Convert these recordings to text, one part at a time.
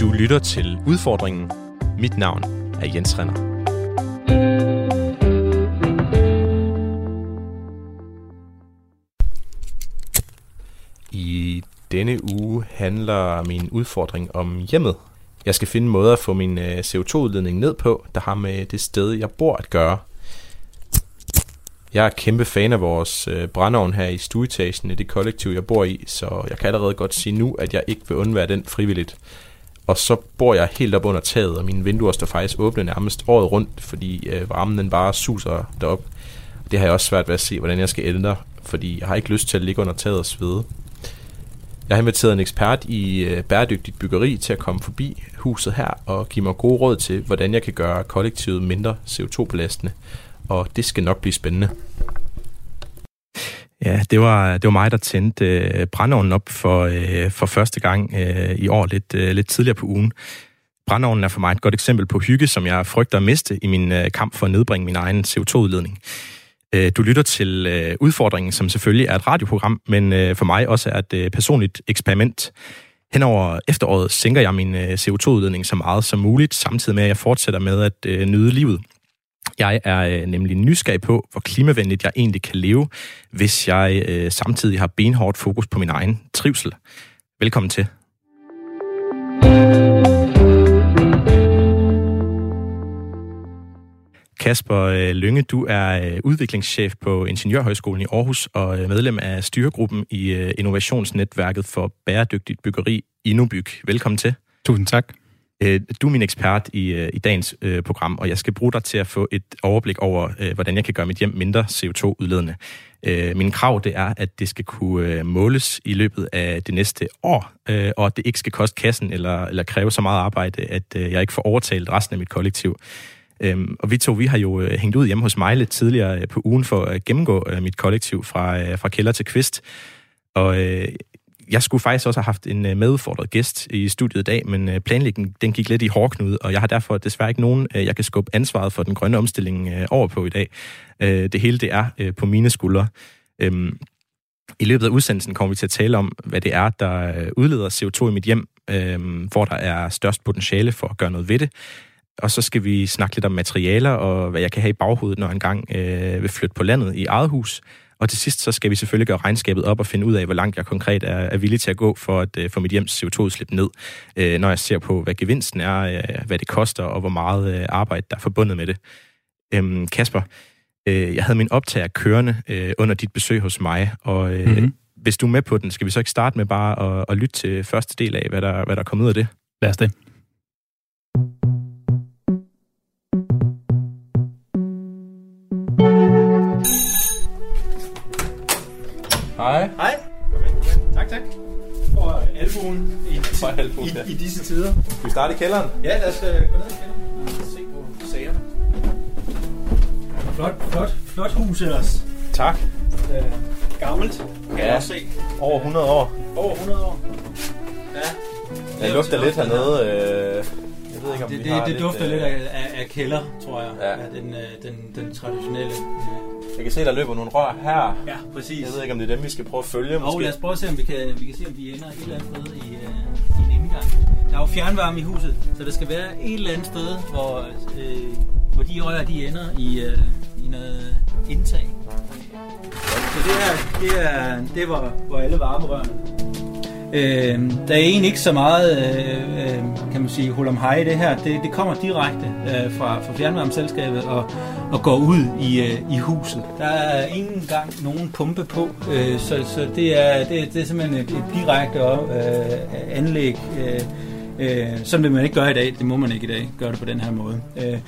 Du lytter til Udfordringen. Mit navn er Jens Renner. I denne uge handler min udfordring om hjemmet. Jeg skal finde måder at få min øh, CO2-udledning ned på, der har med det sted, jeg bor at gøre. Jeg er kæmpe fan af vores øh, brændeovn her i stueetagen i det kollektiv, jeg bor i, så jeg kan allerede godt sige nu, at jeg ikke vil undvære den frivilligt. Og så bor jeg helt op under taget, og mine vinduer står faktisk åbne nærmest året rundt, fordi øh, varmen den bare suser derop. Det har jeg også svært ved at se, hvordan jeg skal ændre, fordi jeg har ikke lyst til at ligge under taget og svede. Jeg har inviteret en ekspert i øh, bæredygtigt byggeri til at komme forbi huset her og give mig gode råd til, hvordan jeg kan gøre kollektivet mindre CO2-belastende. Og det skal nok blive spændende. Ja, det var, det var mig, der tændte øh, brændeovnen op for, øh, for første gang øh, i år, lidt, øh, lidt tidligere på ugen. Brændeovnen er for mig et godt eksempel på hygge, som jeg frygter at miste i min øh, kamp for at nedbringe min egen CO2-udledning. Øh, du lytter til øh, udfordringen, som selvfølgelig er et radioprogram, men øh, for mig også er et øh, personligt eksperiment. Henover efteråret sænker jeg min øh, CO2-udledning så meget som muligt, samtidig med at jeg fortsætter med at øh, nyde livet. Jeg er øh, nemlig nysgerrig på, hvor klimavenligt jeg egentlig kan leve, hvis jeg øh, samtidig har benhårdt fokus på min egen trivsel. Velkommen til. Kasper øh, Lynge, du er øh, udviklingschef på Ingeniørhøjskolen i Aarhus og øh, medlem af styregruppen i Innovationsnetværket for Bæredygtigt Byggeri InnoByg. Velkommen til. Tusind tak. Øh, du er min ekspert i, øh, i dagens øh, program, og jeg skal bruge dig til at få et overblik over, hvordan jeg kan gøre mit hjem mindre CO2-udledende. Min krav det er, at det skal kunne måles i løbet af det næste år, og at det ikke skal koste kassen eller, eller kræve så meget arbejde, at jeg ikke får overtalt resten af mit kollektiv. Øhm, og vi to, vi har jo øh, hængt ud hjemme hos mig lidt tidligere øh, på ugen for at gennemgå øh, mit kollektiv fra, øh, fra kælder til kvist. Og øh, jeg skulle faktisk også have haft en øh, medfordret gæst i studiet i dag, men øh, planlægningen den gik lidt i hårdknude, og jeg har derfor desværre ikke nogen, øh, jeg kan skubbe ansvaret for den grønne omstilling over på i dag. Det hele det er på mine skuldre. Øhm, I løbet af udsendelsen kommer vi til at tale om, hvad det er, der udleder CO2 i mit hjem, øhm, hvor der er størst potentiale for at gøre noget ved det og så skal vi snakke lidt om materialer og hvad jeg kan have i baghovedet, når jeg engang øh, vil flytte på landet i eget hus. Og til sidst så skal vi selvfølgelig gøre regnskabet op og finde ud af, hvor langt jeg konkret er, er villig til at gå for at øh, få mit hjems CO2-udslip ned, øh, når jeg ser på, hvad gevinsten er, øh, hvad det koster og hvor meget øh, arbejde, der er forbundet med det. Øhm, Kasper, øh, jeg havde min optager kørende øh, under dit besøg hos mig, og øh, mm-hmm. hvis du er med på den, skal vi så ikke starte med bare at, at lytte til første del af, hvad der, hvad der er kommet ud af det? Lad os det. Hej. Hej. Kom ind, kom ind. Tak, tak. For albuen i, For albuen, i, ja. i disse tider. Skal vi starte i kælderen? Ja, lad os uh, gå ned i kælderen og se på sagerne. Flot, flot, flot hus ellers. Tak. Uh, gammelt, kan Ja. jeg også se. Over 100 år. Over 100 år. Ja. Det lugter lidt hernede. Øh, jeg ved ikke, om Det, vi det, har det lidt, dufter øh, lidt af, af, af kælder, tror jeg. Ja. Ja. den, øh, den, den traditionelle. Jeg kan se, der løber nogle rør her. Ja, præcis. Jeg ved ikke, om det er dem, vi skal prøve at følge. Og Måske. lad os prøve at se, om vi kan, vi kan se, om de ender et eller andet sted i, øh, i en indgang. Der er jo fjernvarme i huset, så der skal være et eller andet sted, hvor, øh, hvor de rør de ender i, øh, i noget indtag. Så det her, det er, det var, hvor alle varmerørene. Øh, der er egentlig ikke så meget, øh, øh, kan man sige, hul om hej i det her. Det, det kommer direkte øh, fra, fra fjernvarmeselskabet og, og går ud i, øh, i huset. Der er ikke engang nogen pumpe på, øh, så, så det, er, det, det er simpelthen et, et direkte øh, anlæg, øh, øh, som det man ikke gør i dag. Det må man ikke i dag gøre det på den her måde. Øh,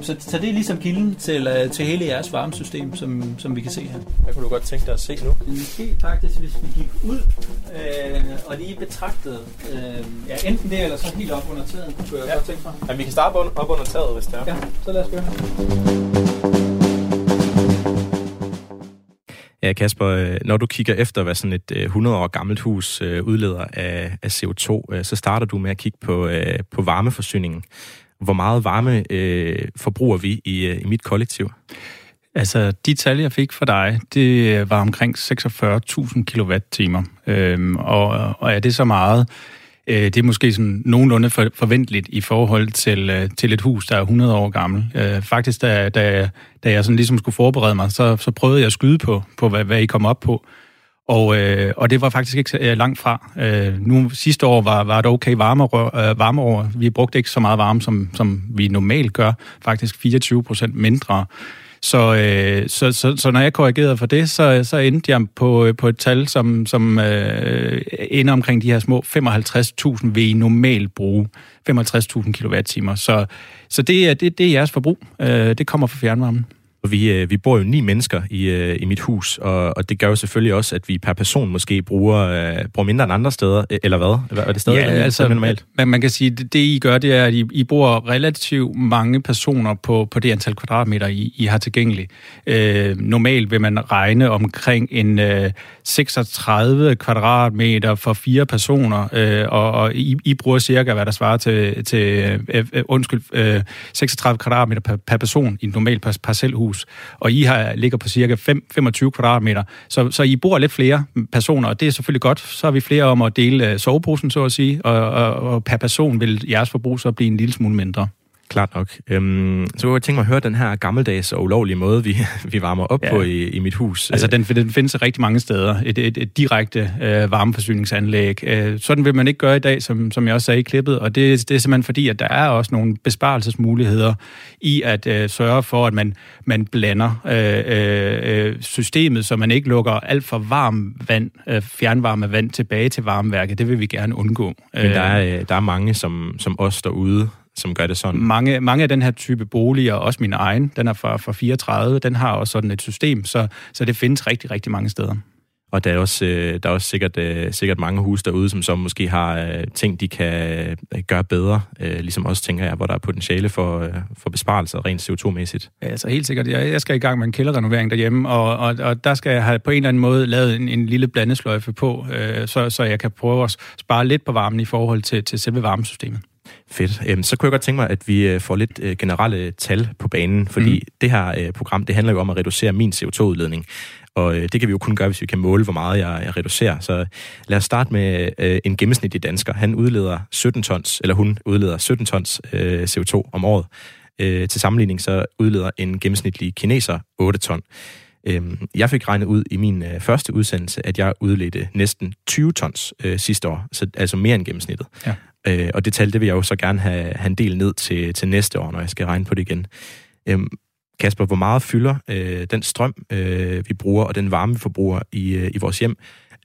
så, så det er ligesom kilden til, øh, til hele jeres varmesystem, som, som vi kan se her. Hvad kunne du godt tænke dig at se nu? Måske faktisk, hvis vi gik ud øh, og lige betragtede, øh, ja, enten det, eller så helt op under taget, kunne jeg Ja. godt tænke mig. Jamen, vi kan starte op, op under taget, hvis det er. Ja, så lad os gøre. Øh, Kasper, øh, når du kigger efter, hvad sådan et øh, 100 år gammelt hus udleder af, CO2, så starter du med at kigge på, på varmeforsyningen. Hvor meget varme øh, forbruger vi i, i mit kollektiv? Altså, de tal, jeg fik fra dig, det var omkring 46.000 kWh. Øhm, og, og er det så meget? Øh, det er måske sådan nogenlunde for, forventeligt i forhold til, øh, til et hus, der er 100 år gammel. Øh, faktisk, da, da, da jeg sådan ligesom skulle forberede mig, så, så prøvede jeg at skyde på, på hvad, hvad I kom op på. Og, øh, og det var faktisk ikke øh, langt fra. Øh, nu sidste år var, var det okay varmeår. Øh, varmeår. Vi brugte ikke så meget varme, som, som vi normalt gør. Faktisk 24 procent mindre. Så, øh, så, så, så når jeg korrigerede for det, så, så endte jeg på, øh, på et tal, som, som øh, ender omkring de her små 55.000 vil I normalt bruge. 55.000 kWh. Så, så det, er, det, det er jeres forbrug. Øh, det kommer fra fjernvarmen. Og vi, øh, vi bor jo ni mennesker i, øh, i mit hus, og, og det gør jo selvfølgelig også, at vi per person måske bruger, øh, bruger mindre end andre steder, eller hvad? Er det stadig ja, altså, normalt? Man, man kan sige, det, det I gør, det er, at I, I bruger relativt mange personer på, på det antal kvadratmeter, I, I har tilgængeligt. Øh, normalt vil man regne omkring en øh, 36 kvadratmeter for fire personer, øh, og, og I, I bruger cirka, hvad der svarer til, til øh, øh, undskyld, øh, 36 kvadratmeter per, per person i et normalt parcelhus sommerhus, og I har, ligger på cirka 5, 25 kvadratmeter. Så, så I bor lidt flere personer, og det er selvfølgelig godt. Så er vi flere om at dele øh, soveposen, så at sige, og, og, og per person vil jeres forbrug så blive en lille smule mindre. Klart nok. Øhm, så kunne jeg tænke mig at høre den her gammeldags og ulovlige måde, vi, vi varmer op ja. på i, i mit hus. Altså, den, den findes rigtig mange steder. Et, et, et direkte øh, varmeforsyningsanlæg. Øh, sådan vil man ikke gøre i dag, som, som jeg også sagde i klippet, og det, det er simpelthen fordi, at der er også nogle besparelsesmuligheder i at øh, sørge for, at man, man blander øh, øh, systemet, så man ikke lukker alt for varm vand, øh, fjernvarme vand tilbage til varmeværket. Det vil vi gerne undgå. Men der er, øh, der er mange, som, som os derude, som gør det sådan? Mange, mange af den her type boliger, også min egen, den er fra, fra 34, den har også sådan et system, så, så det findes rigtig, rigtig mange steder. Og der er også, øh, der er også sikkert, øh, sikkert mange huse derude, som så måske har øh, ting, de kan gøre bedre. Ligesom også, tænker jeg, hvor der er potentiale for, for besparelser rent CO2-mæssigt. Ja, altså helt sikkert. Jeg, jeg skal i gang med en kælderrenovering derhjemme, og, og, og der skal jeg have på en eller anden måde lavet en, en lille blandesløjfe på, så, så jeg kan prøve at spare lidt på varmen i forhold til, til selve varmesystemet. Fedt. Øhm, så kunne jeg godt tænke mig, at vi øh, får lidt øh, generelle tal på banen, fordi mm. det her øh, program, det handler jo om at reducere min CO2-udledning. Og det kan vi jo kun gøre, hvis vi kan måle, hvor meget jeg, reducerer. Så lad os starte med en gennemsnitlig dansker. Han udleder 17 tons, eller hun udleder 17 tons CO2 om året. til sammenligning så udleder en gennemsnitlig kineser 8 ton. Øhm, jeg fik regnet ud i min første udsendelse, at jeg udledte næsten 20 tons sidste år, så altså mere end gennemsnittet. Ja. Øh, og det tal, det vil jeg jo så gerne have, have en del ned til, til næste år, når jeg skal regne på det igen. Øh, Kasper, hvor meget fylder øh, den strøm, øh, vi bruger, og den varme, vi forbruger i, øh, i vores hjem,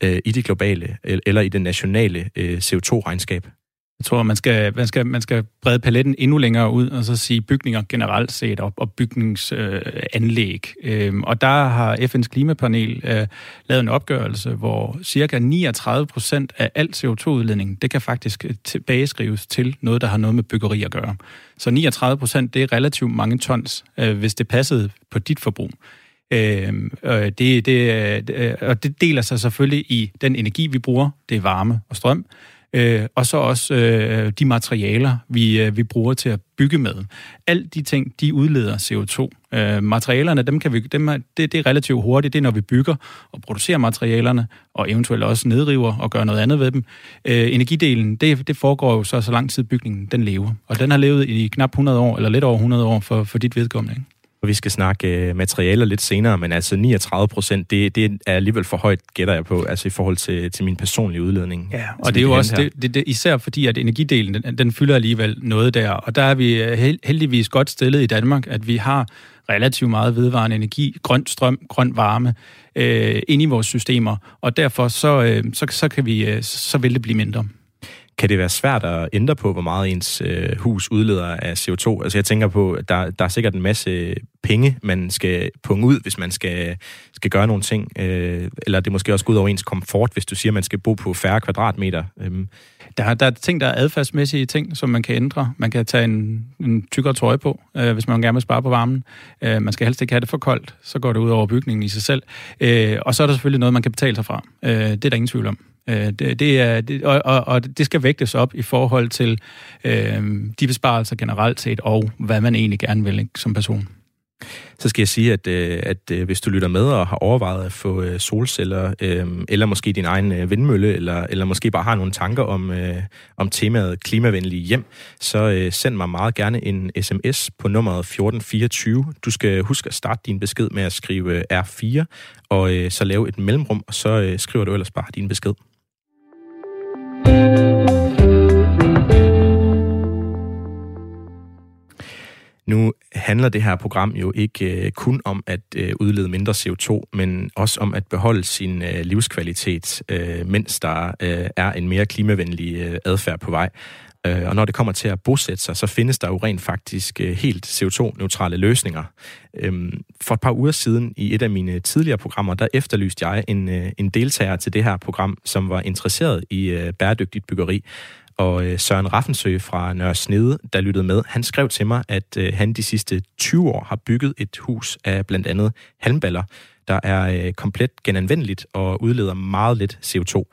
øh, i det globale eller i det nationale øh, CO2-regnskab? Jeg tror, man skal, man skal, man skal brede paletten endnu længere ud, og så sige bygninger generelt set, og, og bygningsanlæg. Øh, øhm, og der har FN's klimapanel øh, lavet en opgørelse, hvor cirka 39 procent af al CO2-udledning, det kan faktisk øh, tilbageskrives til noget, der har noget med byggeri at gøre. Så 39 procent, det er relativt mange tons, øh, hvis det passede på dit forbrug. Øh, det, det, øh, og det deler sig selvfølgelig i den energi, vi bruger, det er varme og strøm, øh, og så også øh, de materialer, vi, øh, vi bruger til at bygge med. Alt de ting, de udleder CO2. Øh, materialerne, dem kan vi, dem er, det, det er relativt hurtigt, det er når vi bygger og producerer materialerne, og eventuelt også nedriver og gør noget andet ved dem. Øh, energidelen, det, det foregår jo så så lang tid bygningen, den lever. Og den har levet i knap 100 år, eller lidt over 100 år for, for dit vedkommende. Ikke? Og vi skal snakke øh, materialer lidt senere, men altså 39 procent, det, det er alligevel for højt, gætter jeg på, altså i forhold til, til min personlige udledning. Ja, og det er jo også, det, det, det, især fordi, at energidelen, den, den fylder alligevel noget der, og der er vi øh, heldigvis godt stillet i Danmark, at vi har relativt meget vedvarende energi, grøn strøm, grøn varme, øh, ind i vores systemer, og derfor så, øh, så, så, kan vi, øh, så vil det blive mindre. Kan det være svært at ændre på, hvor meget ens øh, hus udleder af CO2? Altså jeg tænker på, at der, der er sikkert en masse penge, man skal punge ud, hvis man skal, skal gøre nogle ting. Øh, eller det måske også gå ud over ens komfort, hvis du siger, at man skal bo på færre kvadratmeter. Øh. Der, der er ting, der er adfærdsmæssige ting, som man kan ændre. Man kan tage en, en tykkere trøje på, øh, hvis man gerne vil spare på varmen. Øh, man skal helst ikke have det for koldt, så går det ud over bygningen i sig selv. Øh, og så er der selvfølgelig noget, man kan betale sig fra. Øh, det er der ingen tvivl om. Øh, det, det er, det, og, og, og det skal vægtes op i forhold til øh, de besparelser generelt set, og hvad man egentlig gerne vil ikke, som person. Så skal jeg sige, at, øh, at øh, hvis du lytter med og har overvejet at få øh, solceller, eller måske din egen vindmølle, eller, eller måske bare har nogle tanker om, om temaet klimavenlige hjem, så send mig meget gerne en sms på nummeret 1424. Du skal huske at starte din besked med at skrive R4, og så lave et mellemrum, og så skriver du ellers bare din besked. Nu handler det her program jo ikke øh, kun om at øh, udlede mindre CO2, men også om at beholde sin øh, livskvalitet, øh, mens der øh, er en mere klimavenlig øh, adfærd på vej. Øh, og når det kommer til at bosætte sig, så findes der jo rent faktisk øh, helt CO2-neutrale løsninger. Øhm, for et par uger siden i et af mine tidligere programmer, der efterlyste jeg en, øh, en deltager til det her program, som var interesseret i øh, bæredygtigt byggeri. Og Søren Raffensø fra Nørre Snede, der lyttede med, han skrev til mig, at han de sidste 20 år har bygget et hus af blandt andet halmballer, der er komplet genanvendeligt og udleder meget lidt CO2.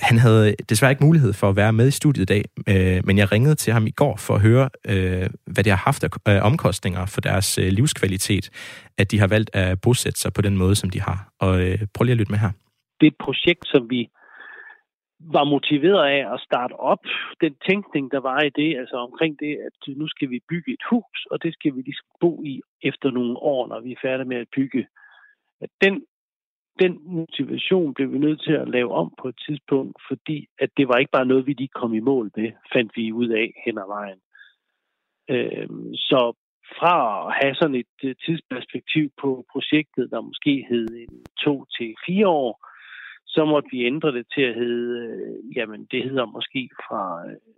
Han havde desværre ikke mulighed for at være med i studiet i dag, øh, men jeg ringede til ham i går for at høre, øh, hvad det har haft af øh, omkostninger for deres livskvalitet, at de har valgt at bosætte sig på den måde, som de har. Og prøv lige at lytte med her. Det er et projekt, som vi var motiveret af at starte op. Den tænkning, der var i det, altså omkring det, at nu skal vi bygge et hus, og det skal vi ligesom bo i efter nogle år, når vi er færdige med at bygge. At den, den motivation blev vi nødt til at lave om på et tidspunkt, fordi at det var ikke bare noget, vi lige kom i mål med, fandt vi ud af hen ad vejen. Øh, så fra at have sådan et øh, tidsperspektiv på projektet, der måske hed en to til fire år, så måtte vi ændre det til at hedde, øh, jamen det hedder måske fra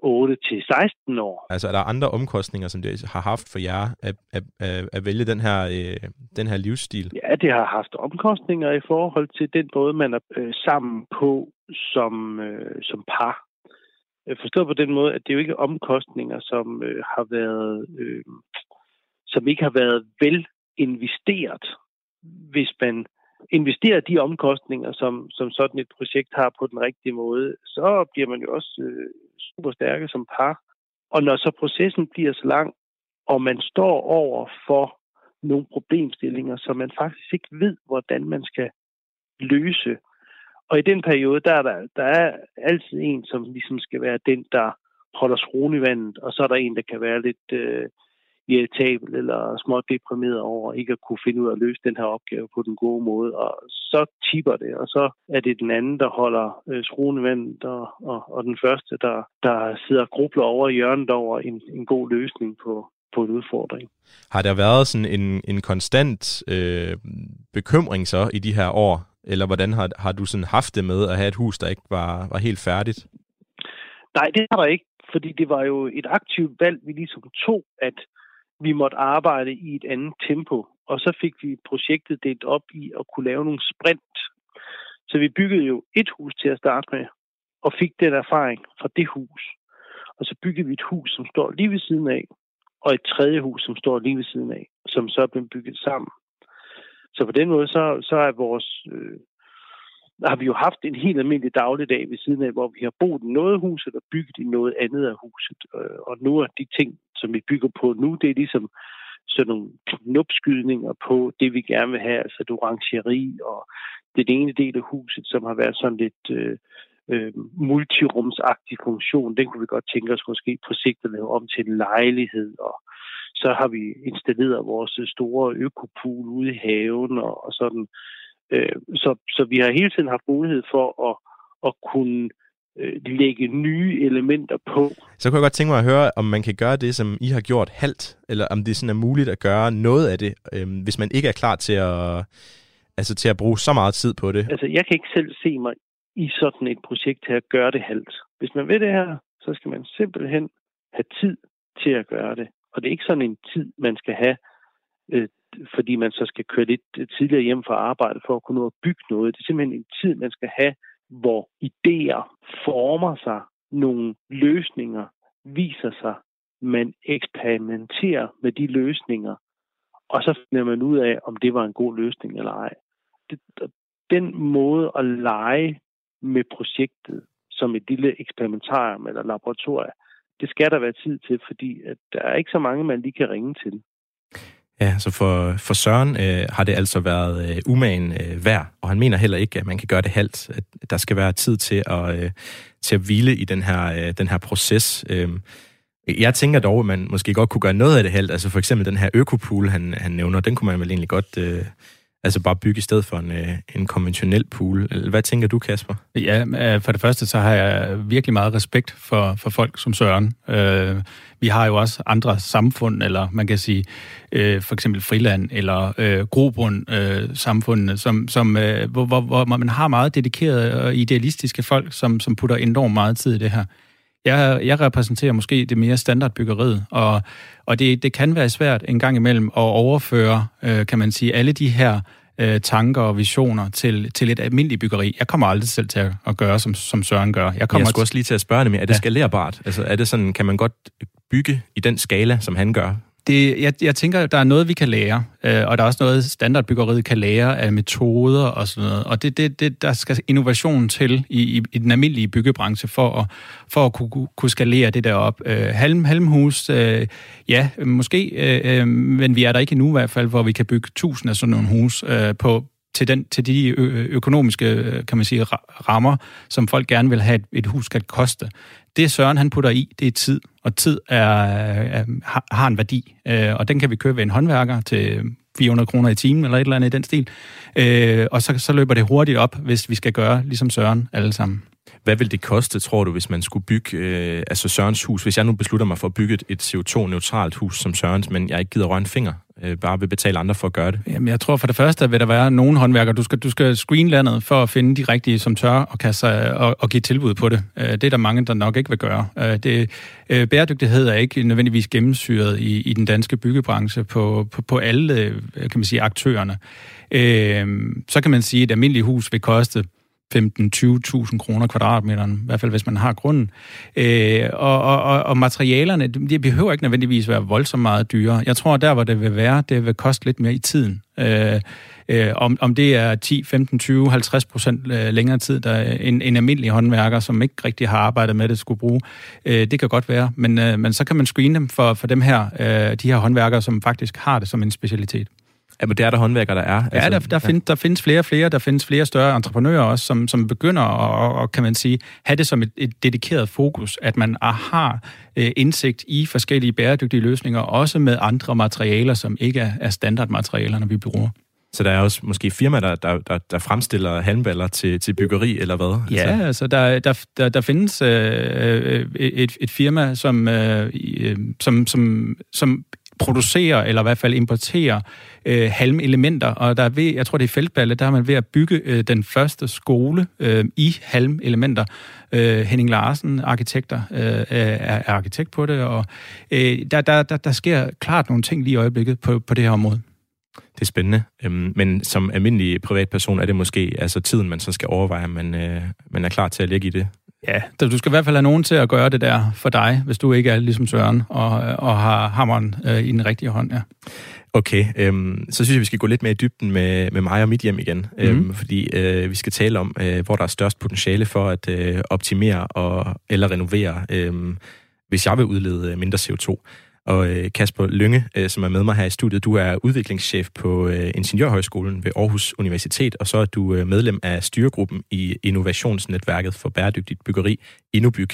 8 øh, til 16 år. Altså er der andre omkostninger, som det har haft for jer at, at, at, at vælge den her, øh, den her livsstil? Ja, det har haft omkostninger i forhold til den måde, man er øh, sammen på som, øh, som par. Forstået på den måde, at det jo ikke er omkostninger, som øh, har været, øh, som ikke har været vel investeret, hvis man investerer de omkostninger, som, som sådan et projekt har på den rigtige måde, så bliver man jo også øh, super stærke som par. Og når så processen bliver så lang, og man står over for nogle problemstillinger, som man faktisk ikke ved, hvordan man skal løse. Og i den periode, der er der, der er altid en, som ligesom skal være den, der holder skruen i vandet, og så er der en, der kan være lidt øh, irritabel eller småt deprimeret over ikke at kunne finde ud af at løse den her opgave på den gode måde. Og så tipper det, og så er det den anden, der holder øh, skruen vendt, og, og, og den første, der, der sidder og grubler over i hjørnet over en, en god løsning på, på en udfordring. Har der været sådan en, en konstant øh, bekymring så i de her år? Eller hvordan har, har du sådan haft det med at have et hus, der ikke var, var helt færdigt? Nej, det har der ikke, fordi det var jo et aktivt valg, vi ligesom tog, at vi måtte arbejde i et andet tempo. Og så fik vi projektet delt op i at kunne lave nogle sprint. Så vi byggede jo et hus til at starte med, og fik den erfaring fra det hus. Og så byggede vi et hus, som står lige ved siden af, og et tredje hus, som står lige ved siden af, som så er blevet bygget sammen. Så på den måde, så, så er vores øh, har vi jo haft en helt almindelig dagligdag ved siden af, hvor vi har boet i noget hus, eller bygget i noget andet af huset. Øh, og nu er de ting, som vi bygger på nu, det er ligesom sådan nogle knopskydninger på det, vi gerne vil have, altså et orangeri og den ene del af huset, som har været sådan lidt øh, øh, multirumsagtig funktion, den kunne vi godt tænke os måske på sigt at lave om til en lejlighed, og så har vi installeret vores store økopool ude i haven og, og sådan. Øh, så, så vi har hele tiden haft mulighed for at, at kunne øh, lægge nye elementer på. Så kunne jeg godt tænke mig at høre, om man kan gøre det, som I har gjort halvt, eller om det sådan er muligt at gøre noget af det, øh, hvis man ikke er klar til at, altså til at bruge så meget tid på det. Altså, jeg kan ikke selv se mig i sådan et projekt til at gøre det halvt. Hvis man vil det her, så skal man simpelthen have tid til at gøre det. Og det er ikke sådan en tid, man skal have øh, fordi man så skal køre lidt tidligere hjem fra arbejde for at kunne nå at bygge noget. Det er simpelthen en tid, man skal have, hvor idéer former sig, nogle løsninger viser sig, man eksperimenterer med de løsninger, og så finder man ud af, om det var en god løsning eller ej. Det, den måde at lege med projektet som et lille eksperimentarium eller laboratorium, det skal der være tid til, fordi at der er ikke så mange, man lige kan ringe til. Ja, så for, for Søren øh, har det altså været øh, umagen øh, værd, og han mener heller ikke, at man kan gøre det halvt. At der skal være tid til at, øh, til at hvile i den her, øh, den her proces. Øh, jeg tænker dog, at man måske godt kunne gøre noget af det halvt. Altså for eksempel den her økopool, han, han nævner, den kunne man vel egentlig godt øh, altså bare bygge i stedet for en, øh, en konventionel pool. Hvad tænker du, Kasper? Ja, øh, for det første så har jeg virkelig meget respekt for, for folk som Søren. Øh, vi har jo også andre samfund, eller man kan sige øh, for eksempel friland eller øh, grobund øh, samfundene, som, som, øh, hvor, hvor, hvor man har meget dedikerede og idealistiske folk, som, som putter enormt meget tid i det her. Jeg, jeg repræsenterer måske det mere standardbyggeriet, og, og det, det kan være svært en gang imellem at overføre, øh, kan man sige, alle de her øh, tanker og visioner til, til et almindeligt byggeri. Jeg kommer aldrig selv til at, at gøre, som, som Søren gør. Jeg, kommer jeg skulle også lige til at spørge mere. Er det ja. skalerbart? Altså, er det sådan, kan man godt bygge i den skala, som han gør? Det, jeg, jeg tænker, der er noget, vi kan lære, øh, og der er også noget, standardbyggeriet kan lære af metoder og sådan noget. Og det, det, det der skal innovation til i, i, i den almindelige byggebranche for at, for at kunne, kunne skalere det der op. Øh, halm, halmhus, øh, ja, måske, øh, øh, men vi er der ikke endnu i hvert fald, hvor vi kan bygge tusind af sådan nogle hus øh, på, til, den, til de økonomiske øh, kan man sige, rammer, som folk gerne vil have, et, et hus skal koste. Det Søren han putter i, det er tid, og tid er, er, har en værdi, øh, og den kan vi købe ved en håndværker til 400 kroner i timen, eller et eller andet i den stil. Øh, og så, så løber det hurtigt op, hvis vi skal gøre ligesom Søren alle sammen. Hvad vil det koste, tror du, hvis man skulle bygge øh, altså Sørens hus? Hvis jeg nu beslutter mig for at bygge et CO2-neutralt hus som Sørens, men jeg ikke gider røre en finger, øh, bare vil betale andre for at gøre det? Jamen, jeg tror for det første, at vil der være nogle håndværkere, du skal, du skal screen landet for at finde de rigtige, som tør og, kan sig, og, og give tilbud på det. Øh, det er der mange, der nok ikke vil gøre. Øh, det, øh, bæredygtighed er ikke nødvendigvis gennemsyret i, i den danske byggebranche på, på, på alle øh, kan man sige, aktørerne. Øh, så kan man sige, at et almindeligt hus vil koste 15-20.000 kroner kvadratmeteren, i hvert fald hvis man har grunden. Øh, og, og, og materialerne, de behøver ikke nødvendigvis være voldsomt meget dyre. Jeg tror, der hvor det vil være, det vil koste lidt mere i tiden. Øh, øh, om, om det er 10, 15, 20, 50 procent øh, længere tid, der en, en almindelig håndværker, som ikke rigtig har arbejdet med det, skulle bruge. Øh, det kan godt være, men, øh, men så kan man screene dem for, for dem her, øh, de her håndværkere, som faktisk har det som en specialitet. Ja, men det er der håndværkere, der er. Ja, altså, der, der, ja. Find, der findes flere og flere. Der findes flere større entreprenører også, som, som begynder at, og, kan man sige, have det som et, et dedikeret fokus, at man har øh, indsigt i forskellige bæredygtige løsninger, også med andre materialer, som ikke er, er standardmaterialerne, vi bruger. Så der er også måske firmaer, der, der, der, der fremstiller handballer til, til byggeri, eller hvad? Ja, altså, altså der, der, der, der findes øh, et, et firma, som, øh, som, som, som producerer, eller i hvert fald importerer øh, halmelementer, og der er ved, jeg tror det er Feltballe, der er man ved at bygge øh, den første skole øh, i halmelementer. Øh, Henning Larsen, arkitekter, øh, er, er arkitekt på det, og øh, der, der, der, der sker klart nogle ting lige i øjeblikket på, på det her område. Det er spændende. Øhm, men som almindelig privatperson er det måske altså tiden, man så skal overveje, om man, øh, man er klar til at lægge i det. Ja, du skal i hvert fald have nogen til at gøre det der for dig, hvis du ikke er ligesom Søren og, og har hammeren øh, i den rigtige hånd. Ja. Okay, øhm, så synes jeg, vi skal gå lidt mere i dybden med, med mig og mit hjem igen, mm. øhm, fordi øh, vi skal tale om, øh, hvor der er størst potentiale for at øh, optimere og eller renovere, øh, hvis jeg vil udlede mindre CO2. Og øh, Kasper Lynge, øh, som er med mig her i studiet, du er udviklingschef på øh, Ingeniørhøjskolen ved Aarhus Universitet, og så er du øh, medlem af styregruppen i Innovationsnetværket for Bæredygtigt Byggeri, Innobyg.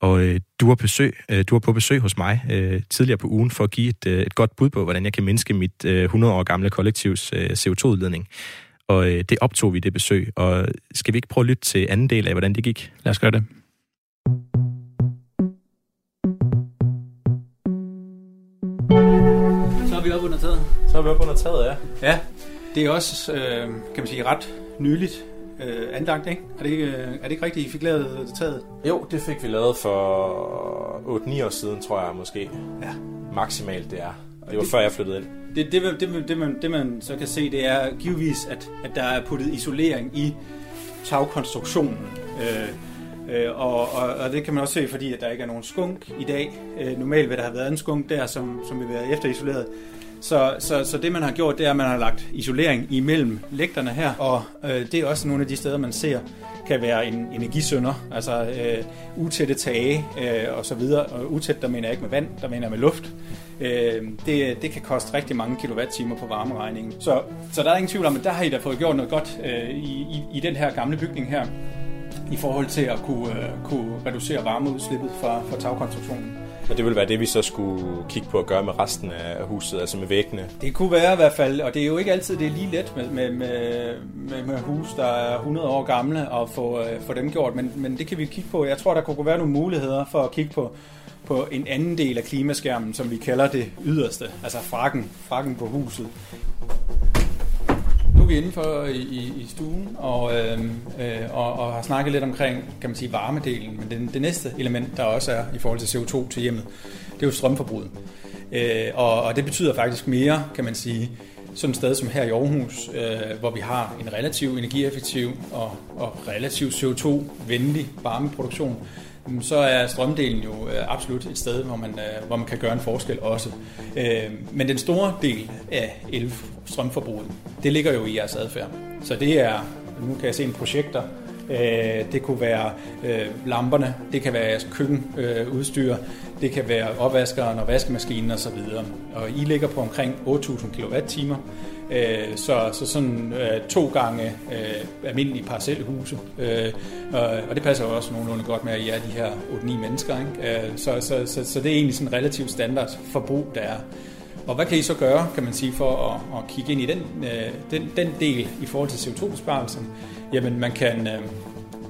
Og øh, du var, besøg, øh, du var på besøg hos mig tidligere på ugen for at give et, et godt bud på, hvordan jeg kan mindske mit 100 år gamle kollektivs CO2-udledning. Og det optog vi det besøg, og skal vi ikke prøve at lytte til anden del af, hvordan det gik? Lad os gøre det. Oppe under taget. Så er vi oppe under taget, ja. Ja, det er også, øh, kan man sige, ret nyligt øh, anlagt, ikke? Er det ikke, øh, er det ikke rigtigt, I fik lavet taget? Jo, det fik vi lavet for 8-9 år siden, tror jeg måske. Ja. Maksimalt det er. Det var det, før jeg flyttede ind. Det, det, det, det, det, man, det man så kan se, det er givetvis, at, at der er puttet isolering i tagkonstruktionen. Øh, Øh, og, og, og det kan man også se, fordi at der ikke er nogen skunk i dag. Øh, normalt vil der have været en skunk der, som, som vil være efterisoleret. Så, så, så det man har gjort, det er, at man har lagt isolering imellem lægterne her, og øh, det er også nogle af de steder, man ser kan være en energisønder, altså øh, utætte tage øh, og så videre. Og utæt, der mener jeg ikke med vand, der mener jeg med luft. Øh, det, det kan koste rigtig mange kilowattimer på varmeregningen. Så, så der er ingen tvivl om, at der har I da fået gjort noget godt øh, i, i, i den her gamle bygning her i forhold til at kunne, øh, kunne reducere varmeudslippet fra, fra tagkonstruktionen. Og det vil være det, vi så skulle kigge på at gøre med resten af huset, altså med væggene? Det kunne være i hvert fald, og det er jo ikke altid det er lige let med, med, med, med, med hus, der er 100 år gamle, at få, øh, få dem gjort, men, men det kan vi kigge på. Jeg tror, der kunne være nogle muligheder for at kigge på, på en anden del af klimaskærmen, som vi kalder det yderste, altså frakken, frakken på huset nu er vi indenfor i, i, stuen og, øh, øh, og, og har snakket lidt omkring, kan man sige, varmedelen. Men det, det næste element, der også er i forhold til CO2 til hjemmet, det er jo strømforbruget. Øh, og, og det betyder faktisk mere, kan man sige, sådan et sted som her i Aarhus, øh, hvor vi har en relativt energieffektiv og, og relativt CO2-venlig varmeproduktion, Øhm, så er strømdelen jo øh, absolut et sted, hvor man, øh, hvor man kan gøre en forskel også. Øhm, men den store del af el-strømforbruget, det ligger jo i jeres adfærd. Så det er, nu kan jeg se en projekter, øh, det kunne være lamperne, det kan være jeres køkkenudstyr, det kan være opvaskeren og vaskemaskinen osv. Og I ligger på omkring 8.000 kWh, Øh, så, så sådan øh, to gange øh, almindelige parcelhuse. Øh, og og det passer jo også nogenlunde godt med, at I er de her 8-9 mennesker. Ikke? Øh, så, så, så, så det er egentlig sådan relativt standard forbrug, der er. Og hvad kan I så gøre, kan man sige, for at, at kigge ind i den, øh, den, den del i forhold til CO2-besparelsen? Jamen, man kan, øh,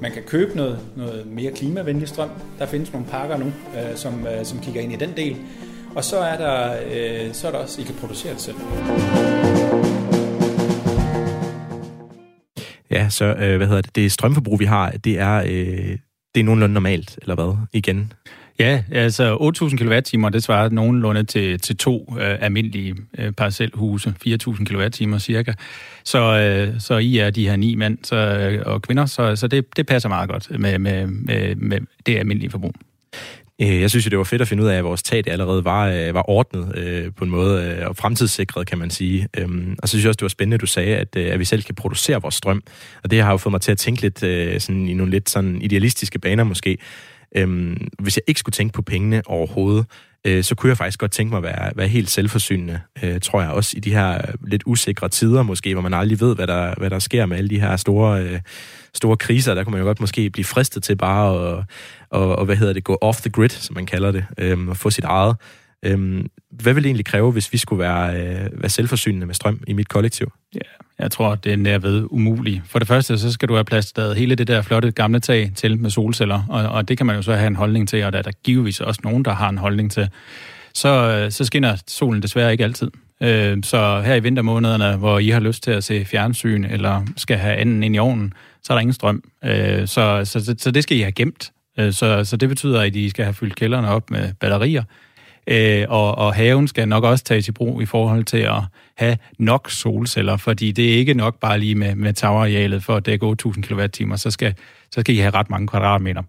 man kan købe noget, noget mere klimavenlig strøm. Der findes nogle pakker nu, øh, som, øh, som kigger ind i den del. Og så er der, øh, så er der også, I kan producere det selv. Ja, så øh, hvad hedder det? Det strømforbrug, vi har, det er, øh, det er nogenlunde normalt, eller hvad? Igen. Ja, altså 8.000 kWh, det svarer nogenlunde til, til to øh, almindelige øh, parcelhuse, 4.000 kWh cirka. Så, øh, så I er de her ni mænd så, øh, og kvinder, så, så det, det passer meget godt med, med, med, med det almindelige forbrug. Øh, jeg synes jo, det var fedt at finde ud af, at vores tag allerede var, øh, var ordnet øh, på en måde, øh, og fremtidssikret, kan man sige. Øhm, og så synes jeg også, det var spændende, at du sagde, at, øh, at vi selv kan producere vores strøm. Og det har jo fået mig til at tænke lidt øh, sådan, i nogle lidt sådan idealistiske baner måske. Øhm, hvis jeg ikke skulle tænke på pengene overhovedet, øh, så kunne jeg faktisk godt tænke mig at være, være helt selvforsynende, øh, tror jeg, også i de her øh, lidt usikre tider måske, hvor man aldrig ved, hvad der, hvad der sker med alle de her store, øh, store kriser. Der kunne man jo godt måske blive fristet til bare at, og, og hvad hedder det, gå off the grid, som man kalder det, øh, og få sit eget. Øhm, hvad vil det egentlig kræve, hvis vi skulle være, øh, være selvforsynende med strøm i mit kollektiv? Ja, jeg tror, det er nærved umuligt. For det første, så skal du have plads til hele det der flotte gamle tag til med solceller, og, og det kan man jo så have en holdning til, og der er der givetvis også nogen, der har en holdning til. Så, øh, så skinner solen desværre ikke altid. Øh, så her i vintermånederne, hvor I har lyst til at se fjernsyn, eller skal have anden ind i ovnen, så er der ingen strøm. Øh, så, så, så det skal I have gemt. Øh, så, så det betyder, at I skal have fyldt kælderne op med batterier. Øh, og, og haven skal nok også tages i brug i forhold til at have nok solceller, fordi det er ikke nok bare lige med, med tagarealet for at dække 8.000 kWh, så skal, så skal I have ret mange kvadratmeter.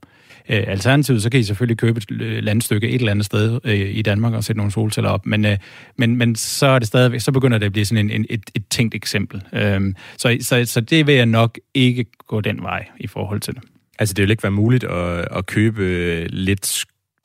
Øh, alternativt, så kan I selvfølgelig købe et øh, landstykke et eller andet sted øh, i Danmark og sætte nogle solceller op, men, øh, men, men så er det stadigvæk, så begynder det at blive sådan en, en, et, et tænkt eksempel. Øh, så, så, så det vil jeg nok ikke gå den vej i forhold til det. Altså, det vil ikke være muligt at, at købe lidt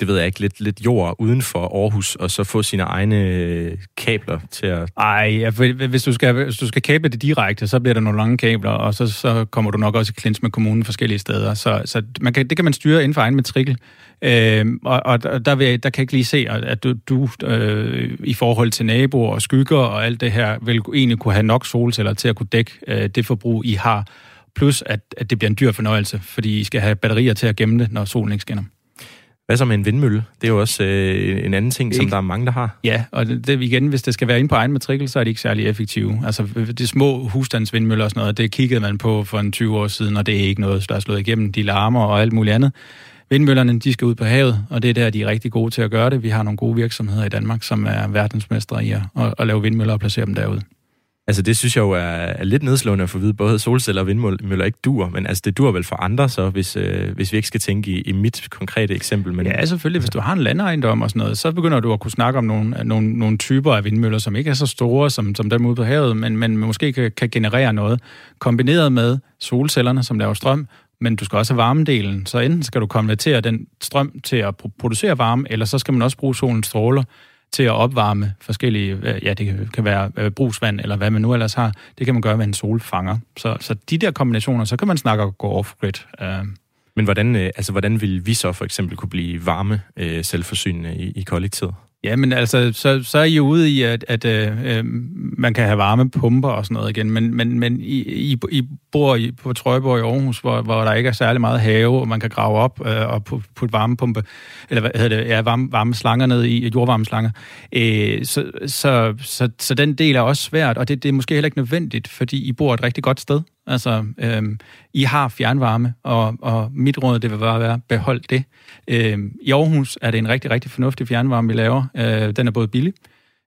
det ved jeg ikke, lidt, lidt jord uden for Aarhus, og så få sine egne øh, kabler til at... Ej, ja, hvis, du skal, hvis du skal kable det direkte, så bliver der nogle lange kabler, og så, så kommer du nok også i klins med kommunen forskellige steder. Så, så man kan, det kan man styre inden for egen matrikel. Øh, og, og der, vil, der kan jeg ikke lige se, at du, du øh, i forhold til naboer og skygger og alt det her, vil egentlig kunne have nok solceller til at kunne dække øh, det forbrug, I har. Plus, at, at det bliver en dyr fornøjelse, fordi I skal have batterier til at gemme det, når solen ikke skinner. Hvad så med en vindmølle? Det er jo også øh, en anden ting, ikke? som der er mange, der har. Ja, og det, det, igen, hvis det skal være inde på egen matrikel, så er de ikke særlig effektive. Altså, de små husstandsvindmøller og sådan noget, det kiggede man på for en 20 år siden, og det er ikke noget, der er slået igennem. De larmer og alt muligt andet. Vindmøllerne, de skal ud på havet, og det er der, de er rigtig gode til at gøre det. Vi har nogle gode virksomheder i Danmark, som er verdensmestre i at, at, at lave vindmøller og placere dem derude. Altså det synes jeg jo er, er lidt nedslående at få at vide, både solceller og vindmøller ikke dur, men altså det dur vel for andre så, hvis, øh, hvis vi ikke skal tænke i, i mit konkrete eksempel. Men, ja, selvfølgelig. Hvis du har en landejendom og sådan noget, så begynder du at kunne snakke om nogle, nogle, nogle typer af vindmøller, som ikke er så store som, som dem ude på havet, men, men måske kan, kan generere noget, kombineret med solcellerne, som laver strøm, men du skal også have varmedelen, så enten skal du konvertere den strøm til at producere varme, eller så skal man også bruge solens stråler til at opvarme forskellige, øh, ja, det kan være brusvand, brugsvand, eller hvad man nu ellers har. Det kan man gøre med en solfanger. Så, så de der kombinationer, så kan man snakke og gå off-grid. Øh. Men hvordan, altså, hvordan vil vi så for eksempel kunne blive varme selvforsynende i, i kollektivet? Ja, men altså, så, så er I jo ude i, at, at øh, øh, man kan have varmepumper og sådan noget igen, men, men, men I, I, I bor i, på Trøjborg i Aarhus, hvor, hvor der ikke er særlig meget have, og man kan grave op øh, og putte varmepumpe, eller hvad hedder det, ja, varme, varme slanger ned i, jordvarmeslanger. Øh, så, så, så, så den del er også svært, og det, det er måske heller ikke nødvendigt, fordi I bor et rigtig godt sted. Altså, øhm, I har fjernvarme, og, og mit råd, det vil bare være, behold det. Øhm, I Aarhus er det en rigtig, rigtig fornuftig fjernvarme, vi laver. Øh, den er både billig,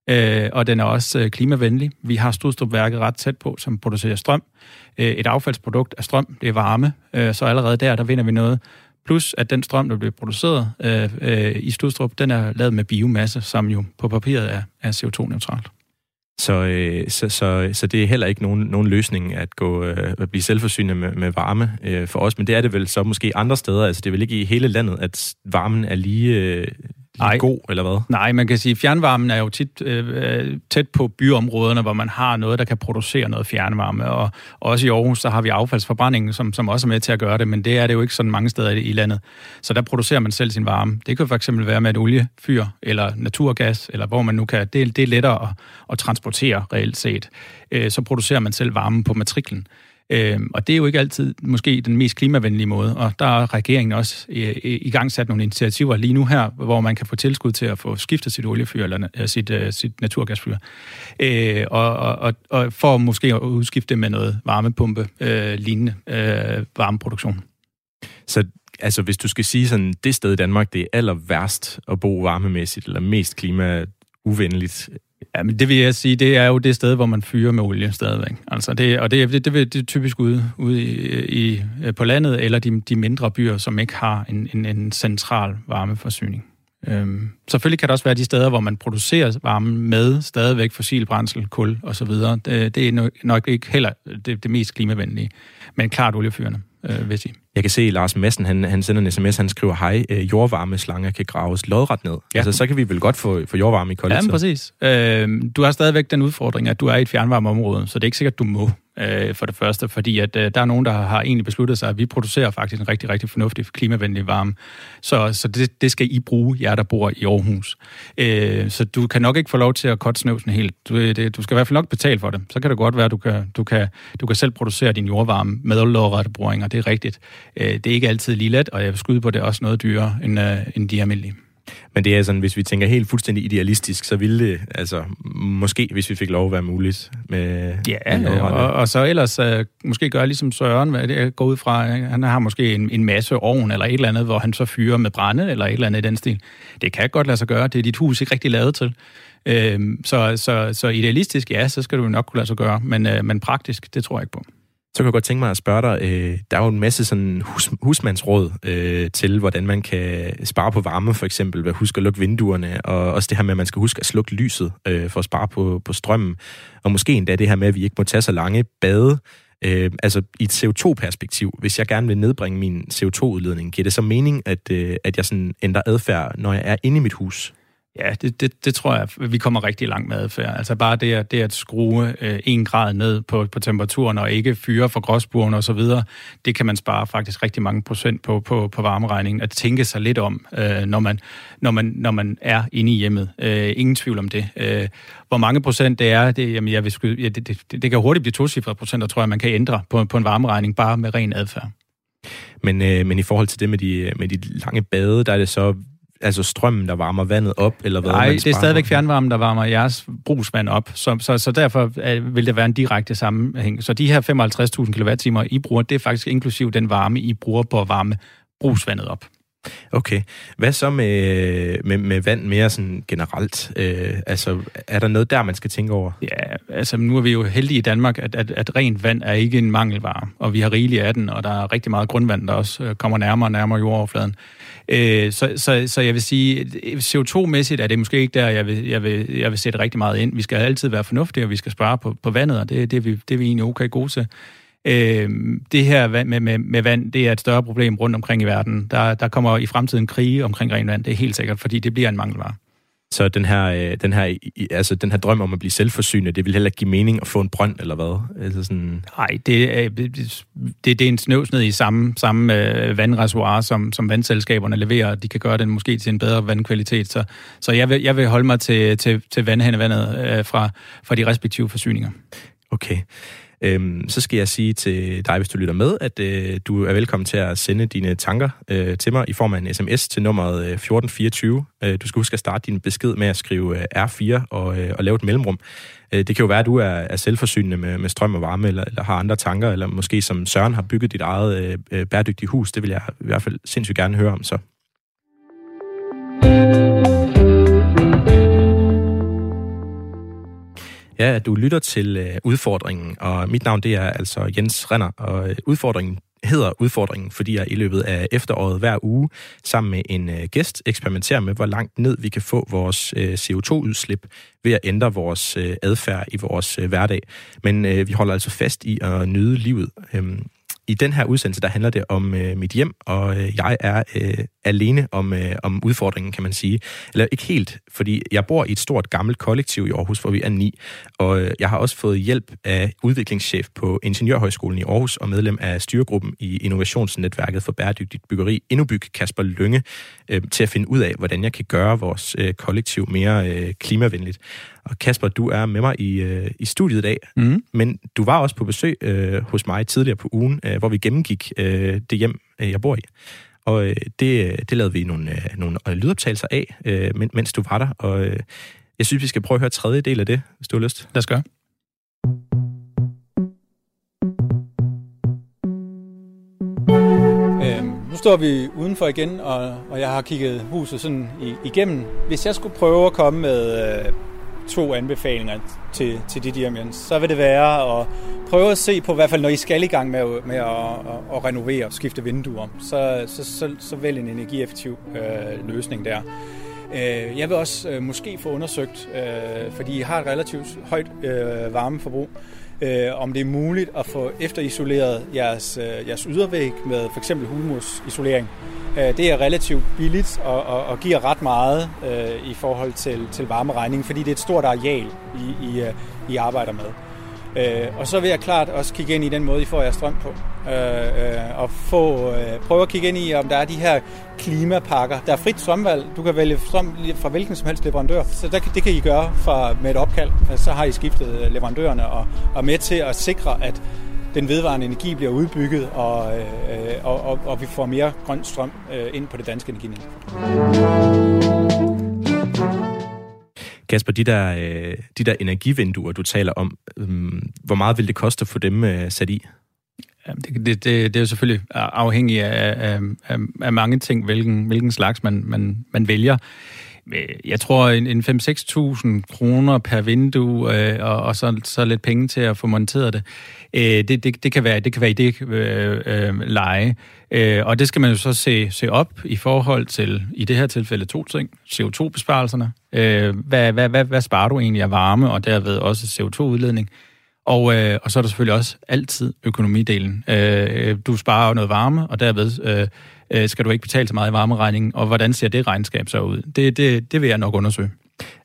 øh, og den er også øh, klimavenlig. Vi har Studstrupværket ret tæt på, som producerer strøm. Øh, et affaldsprodukt af strøm, det er varme, øh, så allerede der, der vinder vi noget. Plus, at den strøm, der bliver produceret øh, øh, i Studstrup, den er lavet med biomasse, som jo på papiret er, er CO2-neutralt. Så, øh, så, så, så det er heller ikke nogen, nogen løsning at gå øh, at blive selvforsynende med, med varme øh, for os, men det er det vel så måske andre steder. Altså det er vel ikke i hele landet, at varmen er lige, øh, Nej. god, eller hvad? Nej, man kan sige, at fjernvarmen er jo tit øh, tæt på byområderne, hvor man har noget, der kan producere noget fjernvarme. Og også i Aarhus, så har vi affaldsforbrændingen, som, som også er med til at gøre det, men det er det jo ikke sådan mange steder i landet. Så der producerer man selv sin varme. Det kan fx være med et oliefyr, eller naturgas, eller hvor man nu kan. Det, det er lettere at, at transportere reelt set. Øh, så producerer man selv varme på matriklen. Øh, og det er jo ikke altid måske den mest klimavenlige måde, og der har regeringen også øh, øh i gang sat nogle initiativer lige nu her, hvor man kan få tilskud til at få skiftet sit oliefyr eller øh, sit, øh, sit naturgasfyr, øh, og, og, og for måske at udskifte det med noget varmepumpe øh, lignende øh, varmeproduktion. Så altså, hvis du skal sige sådan, det sted i Danmark, det er aller værst at bo varmemæssigt, eller mest klima uvenligt, Ja, men det vil jeg sige, det er jo det sted, hvor man fyrer med olie stadigvæk. Altså det, og det, det, det, det er typisk ude, ude i, i, på landet, eller de, de mindre byer, som ikke har en, en, en central varmeforsyning. Øhm, selvfølgelig kan der også være de steder, hvor man producerer varme med stadigvæk fossil brændsel, kul osv. Det, det er nok ikke heller det, det mest klimavenlige, men klart oliefyrene, øh, vil jeg sige. Jeg kan se, at Lars Madsen, han, han sender en sms, han skriver, hej, øh, jordvarmeslanger kan graves lodret ned. Ja. Altså, så kan vi vel godt få, få jordvarme i kollektivet. Ja, præcis. Øh, du har stadigvæk den udfordring, at du er i et fjernvarmeområde, så det er ikke sikkert, du må øh, for det første, fordi at øh, der er nogen, der har egentlig besluttet sig, at vi producerer faktisk en rigtig, rigtig fornuftig klimavenlig varme. Så, så det, det skal I bruge, jer der bor i Aarhus. Øh, så du kan nok ikke få lov til at korte snøvsen helt. Du, øh, det, du skal i hvert fald nok betale for det. Så kan det godt være, at du kan, du kan, du kan selv producere din jordvarme med lodrette boringer. Det er rigtigt. Øh, det er ikke altid lige let, og jeg vil skyde på, det er også noget dyrere end, øh, end de almindelige. Men det er sådan, hvis vi tænker helt fuldstændig idealistisk, så ville det, altså, måske, hvis vi fik lov at være muligt med... Ja, med og, og så ellers uh, måske gøre ligesom Søren, hvad det går ud fra. Han har måske en, en masse ovn eller et eller andet, hvor han så fyrer med brænde eller et eller andet i den stil. Det kan godt lade sig gøre. Det er dit hus ikke rigtig lavet til. Uh, så, så, så idealistisk, ja, så skal du nok kunne lade sig gøre. Men, uh, men praktisk, det tror jeg ikke på. Så kan jeg godt tænke mig at spørge dig, øh, der er jo en masse sådan hus, husmandsråd øh, til, hvordan man kan spare på varme, for eksempel, ved at huske at lukke vinduerne, og også det her med, at man skal huske at slukke lyset øh, for at spare på, på strømmen, og måske endda det her med, at vi ikke må tage så lange bade, Øh, altså i et CO2-perspektiv, hvis jeg gerne vil nedbringe min CO2-udledning, giver det så mening, at, øh, at jeg sådan ændrer adfærd, når jeg er inde i mit hus? Ja, det, det, det tror jeg, vi kommer rigtig langt med adfærd. Altså bare det, at, det at skrue øh, en grad ned på, på temperaturen og ikke fyre for gråsburen og så videre, det kan man spare faktisk rigtig mange procent på, på, på varmeregningen. At tænke sig lidt om, øh, når, man, når, man, når man er inde i hjemmet. Øh, ingen tvivl om det. Øh, hvor mange procent det er, det, jamen, jeg vil, ja, det, det, det kan hurtigt blive tocifrede procent, tror jeg, man kan ændre på, på en varmeregning bare med ren adfærd. Men, øh, men i forhold til det med de, med de lange bade, der er det så altså strømmen, der varmer vandet op, eller hvad? Nej, det er stadigvæk fjernvarmen, der varmer jeres brugsvand op, så, så, så derfor øh, vil det være en direkte sammenhæng. Så de her 55.000 kWh, I bruger, det er faktisk inklusiv den varme, I bruger på at varme brugsvandet op. Okay. Hvad så med, med, med vand mere sådan generelt? Øh, altså, er der noget der, man skal tænke over? Ja, altså nu er vi jo heldige i Danmark, at, at, at rent vand er ikke en mangelvare, og vi har rigeligt af den, og der er rigtig meget grundvand, der også øh, kommer nærmere og nærmere jordoverfladen. Øh, så, så, så jeg vil sige, CO2-mæssigt er det måske ikke der, jeg vil, jeg, vil, jeg vil sætte rigtig meget ind. Vi skal altid være fornuftige, og vi skal spare på, på vandet, og det, det, er vi, det er vi egentlig okay gode til. Øh, det her med, med, med vand, det er et større problem rundt omkring i verden. Der, der kommer i fremtiden krige omkring ren vand, det er helt sikkert, fordi det bliver en mangelvare. Så den her, øh, den her, altså den her drøm om at blive selvforsynende, det vil heller ikke give mening at få en brønd, eller hvad? Altså sådan... Nej, det er, det, det er en snøvsned i samme, samme øh, vandreservoir, som, som vandselskaberne leverer. De kan gøre den måske til en bedre vandkvalitet. Så, så jeg, vil, jeg vil holde mig til, til, til vandhændevandet øh, fra, fra de respektive forsyninger. Okay. Øhm, så skal jeg sige til dig, hvis du lytter med, at øh, du er velkommen til at sende dine tanker øh, til mig i form af en sms til nummeret øh, 1424. Øh, du skal huske at starte din besked med at skrive øh, R4 og, øh, og lave et mellemrum. Øh, det kan jo være, at du er, er selvforsynende med, med strøm og varme, eller, eller har andre tanker, eller måske som Søren har bygget dit eget øh, øh bæredygtige hus. Det vil jeg i hvert fald sindssygt gerne høre om så. Ja, du lytter til øh, udfordringen, og mit navn det er altså Jens Renner, og øh, udfordringen hedder udfordringen, fordi jeg i løbet af efteråret hver uge sammen med en øh, gæst eksperimenterer med, hvor langt ned vi kan få vores øh, CO2-udslip ved at ændre vores øh, adfærd i vores øh, hverdag. Men øh, vi holder altså fast i at nyde livet. Øhm, i den her udsendelse, der handler det om øh, mit hjem, og øh, jeg er øh, alene om, øh, om udfordringen, kan man sige. Eller ikke helt, fordi jeg bor i et stort gammelt kollektiv i Aarhus, hvor vi er ni, og øh, jeg har også fået hjælp af udviklingschef på Ingeniørhøjskolen i Aarhus og medlem af styregruppen i Innovationsnetværket for Bæredygtigt Byggeri, Innobyg Kasper Lønge, øh, til at finde ud af, hvordan jeg kan gøre vores øh, kollektiv mere øh, klimavenligt. Og Kasper, du er med mig i, øh, i studiet i dag, mm. men du var også på besøg øh, hos mig tidligere på ugen, øh, hvor vi gennemgik øh, det hjem, øh, jeg bor i. Og øh, det, det lavede vi nogle, øh, nogle lydoptagelser af, øh, mens du var der. Og øh, jeg synes, vi skal prøve at høre tredje del af det, hvis du har lyst. Lad os gøre. Øhm, nu står vi udenfor igen, og, og jeg har kigget huset sådan igennem. Hvis jeg skulle prøve at komme med øh, to anbefalinger til, til dit hjem, Jens, så vil det være at prøve at se på, i hvert fald når I skal i gang med, at, med at, at, at renovere og skifte vinduer, så, så, så, så vælg en energieffektiv øh, løsning der. Øh, jeg vil også øh, måske få undersøgt, øh, fordi I har et relativt højt øh, varmeforbrug, øh, om det er muligt at få efterisoleret jeres, øh, jeres ydervæg med for eksempel hulmursisolering. Øh, det er relativt billigt og, og, og giver ret meget øh, i forhold til, til varmeregningen, fordi det er et stort areal, I, I, øh, I arbejder med. Øh, og så vil jeg klart også kigge ind i den måde, I får jeres strøm på. Øh, øh, og få, øh, prøve at kigge ind i, om der er de her klimapakker. Der er frit strømvalg. Du kan vælge strøm fra hvilken som helst leverandør. Så der, det kan I gøre fra, med et opkald. Så har I skiftet øh, leverandørerne og, og med til at sikre, at den vedvarende energi bliver udbygget, og, øh, og, og, og vi får mere grøn strøm øh, ind på det danske energinet. Kasper, de der, øh, de der energivinduer, du taler om, øh, hvor meget vil det koste at få dem øh, sat i? Det, det, det, det er jo selvfølgelig afhængigt af, af, af, af mange ting, hvilken, hvilken slags man, man, man vælger. Øh, jeg tror, en, en 5-6.000 kroner per vindue, øh, og, og så, så lidt penge til at få monteret det, øh, det, det, det, kan være, det kan være i det øh, øh, leje. Øh, og det skal man jo så se, se op i forhold til, i det her tilfælde, to ting. CO2-besparelserne. Øh, hvad, hvad, hvad, hvad sparer du egentlig af varme, og derved også CO2-udledning? Og, øh, og så er der selvfølgelig også altid økonomidelen. Øh, du sparer jo noget varme, og derved øh, øh, skal du ikke betale så meget i varmeregningen. Og hvordan ser det regnskab så ud? Det, det, det vil jeg nok undersøge.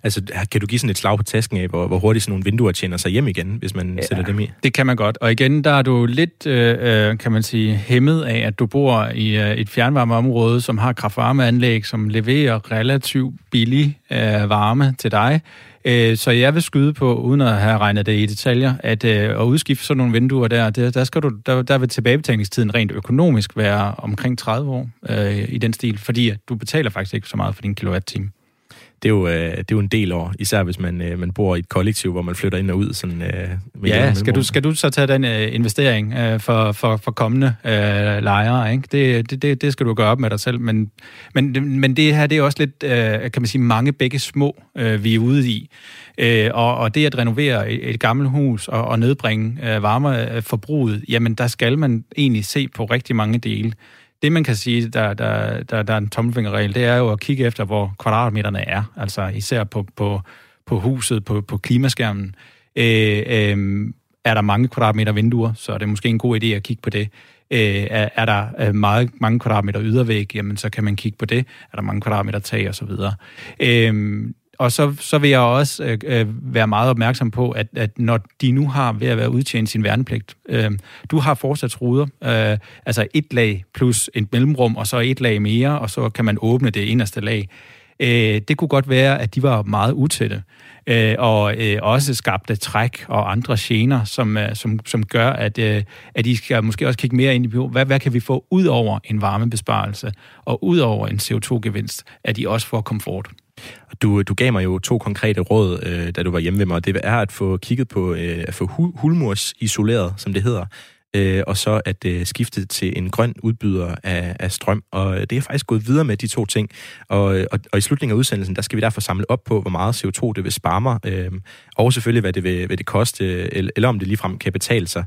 Altså, kan du give sådan et slag på tasken af, hvor, hvor hurtigt sådan nogle vinduer tjener sig hjem igen, hvis man ja, sætter dem i? det kan man godt. Og igen, der er du lidt, øh, øh kan man sige, hæmmet af, at du bor i øh, et fjernvarmeområde, som har kraftvarmeanlæg, som leverer relativt billig øh, varme til dig. Øh, så jeg vil skyde på, uden at have regnet det i detaljer, at øh, at udskifte sådan nogle vinduer der, der, der, skal du, der, der vil tilbagebetalingstiden rent økonomisk være omkring 30 år øh, i den stil, fordi du betaler faktisk ikke så meget for din kilowatt-time det er jo, øh, det er jo en del år, især hvis man, øh, man bor i et kollektiv, hvor man flytter ind og ud. Sådan, øh, med ja, skal du, skal du så tage den øh, investering øh, for, for, for kommende øh, lejere? Ikke? Det, det, det, det skal du gøre op med dig selv. Men, men, men det her det er også lidt, øh, kan man sige, mange begge små, øh, vi er ude i. Øh, og, og det at renovere et, et gammelt hus og, og nedbringe øh, varmeforbruget, jamen der skal man egentlig se på rigtig mange dele. Det, man kan sige, der, der, der, der er en tommelfingerregel, det er jo at kigge efter, hvor kvadratmeterne er. Altså især på, på, på huset, på, på klimaskærmen. Øh, øh, er der mange kvadratmeter vinduer, så er det måske en god idé at kigge på det. Øh, er, er der øh, meget, mange kvadratmeter ydervæg, jamen så kan man kigge på det. Er der mange kvadratmeter tag osv. Øh, og så, så vil jeg også øh, øh, være meget opmærksom på, at, at når de nu har ved at være udtjent sin værnepligt, øh, du har fortsat ruder, øh, altså et lag plus et mellemrum, og så et lag mere, og så kan man åbne det inderste lag. Øh, det kunne godt være, at de var meget utætte, øh, og øh, også skabte træk og andre gener, som, øh, som, som gør, at, øh, at I skal måske også kigge mere ind i, hvad, hvad kan vi få ud over en varmebesparelse, og ud over en CO2-gevinst, at de også får komfort. Du, du gav mig jo to konkrete råd, øh, da du var hjemme ved mig. Det er at få kigget på øh, at få hulmurs isoleret, som det hedder, øh, og så at øh, skifte til en grøn udbyder af, af strøm. Og øh, det er faktisk gået videre med de to ting. Og, øh, og, og i slutningen af udsendelsen, der skal vi derfor samle op på, hvor meget CO2 det vil spare mig, øh, og selvfølgelig, hvad det vil, vil det koste, øh, eller, eller om det ligefrem kan betale sig.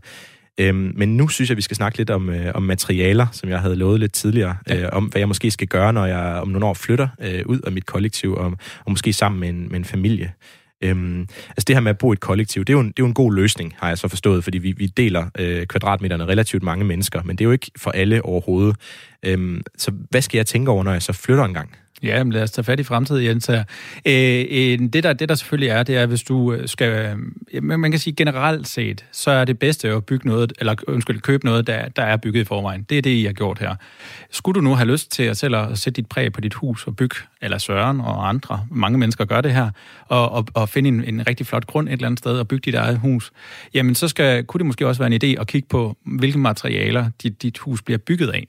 Øhm, men nu synes jeg, vi skal snakke lidt om, øh, om materialer, som jeg havde lovet lidt tidligere, ja. øh, om hvad jeg måske skal gøre, når jeg om nogle år flytter øh, ud af mit kollektiv, og, og måske sammen med en, med en familie. Øhm, altså det her med at bo i et kollektiv, det er jo en, det er jo en god løsning, har jeg så forstået, fordi vi, vi deler øh, kvadratmeterne relativt mange mennesker, men det er jo ikke for alle overhovedet. Øhm, så hvad skal jeg tænke over, når jeg så flytter en gang? Ja, men lad os tage fat i fremtiden, Jens. Øh, det, der, det, der selvfølgelig er, det er, hvis du øh, skal... Øh, man kan sige generelt set, så er det bedste at bygge noget, eller undskyld, købe noget, der, der er bygget i forvejen. Det er det, I har gjort her. Skulle du nu have lyst til at selv at sætte dit præg på dit hus og bygge, eller Søren og andre, mange mennesker gør det her, og, og, og finde en, en rigtig flot grund et eller andet sted og bygge dit eget hus, jamen så skal, kunne det måske også være en idé at kigge på, hvilke materialer dit, dit hus bliver bygget af.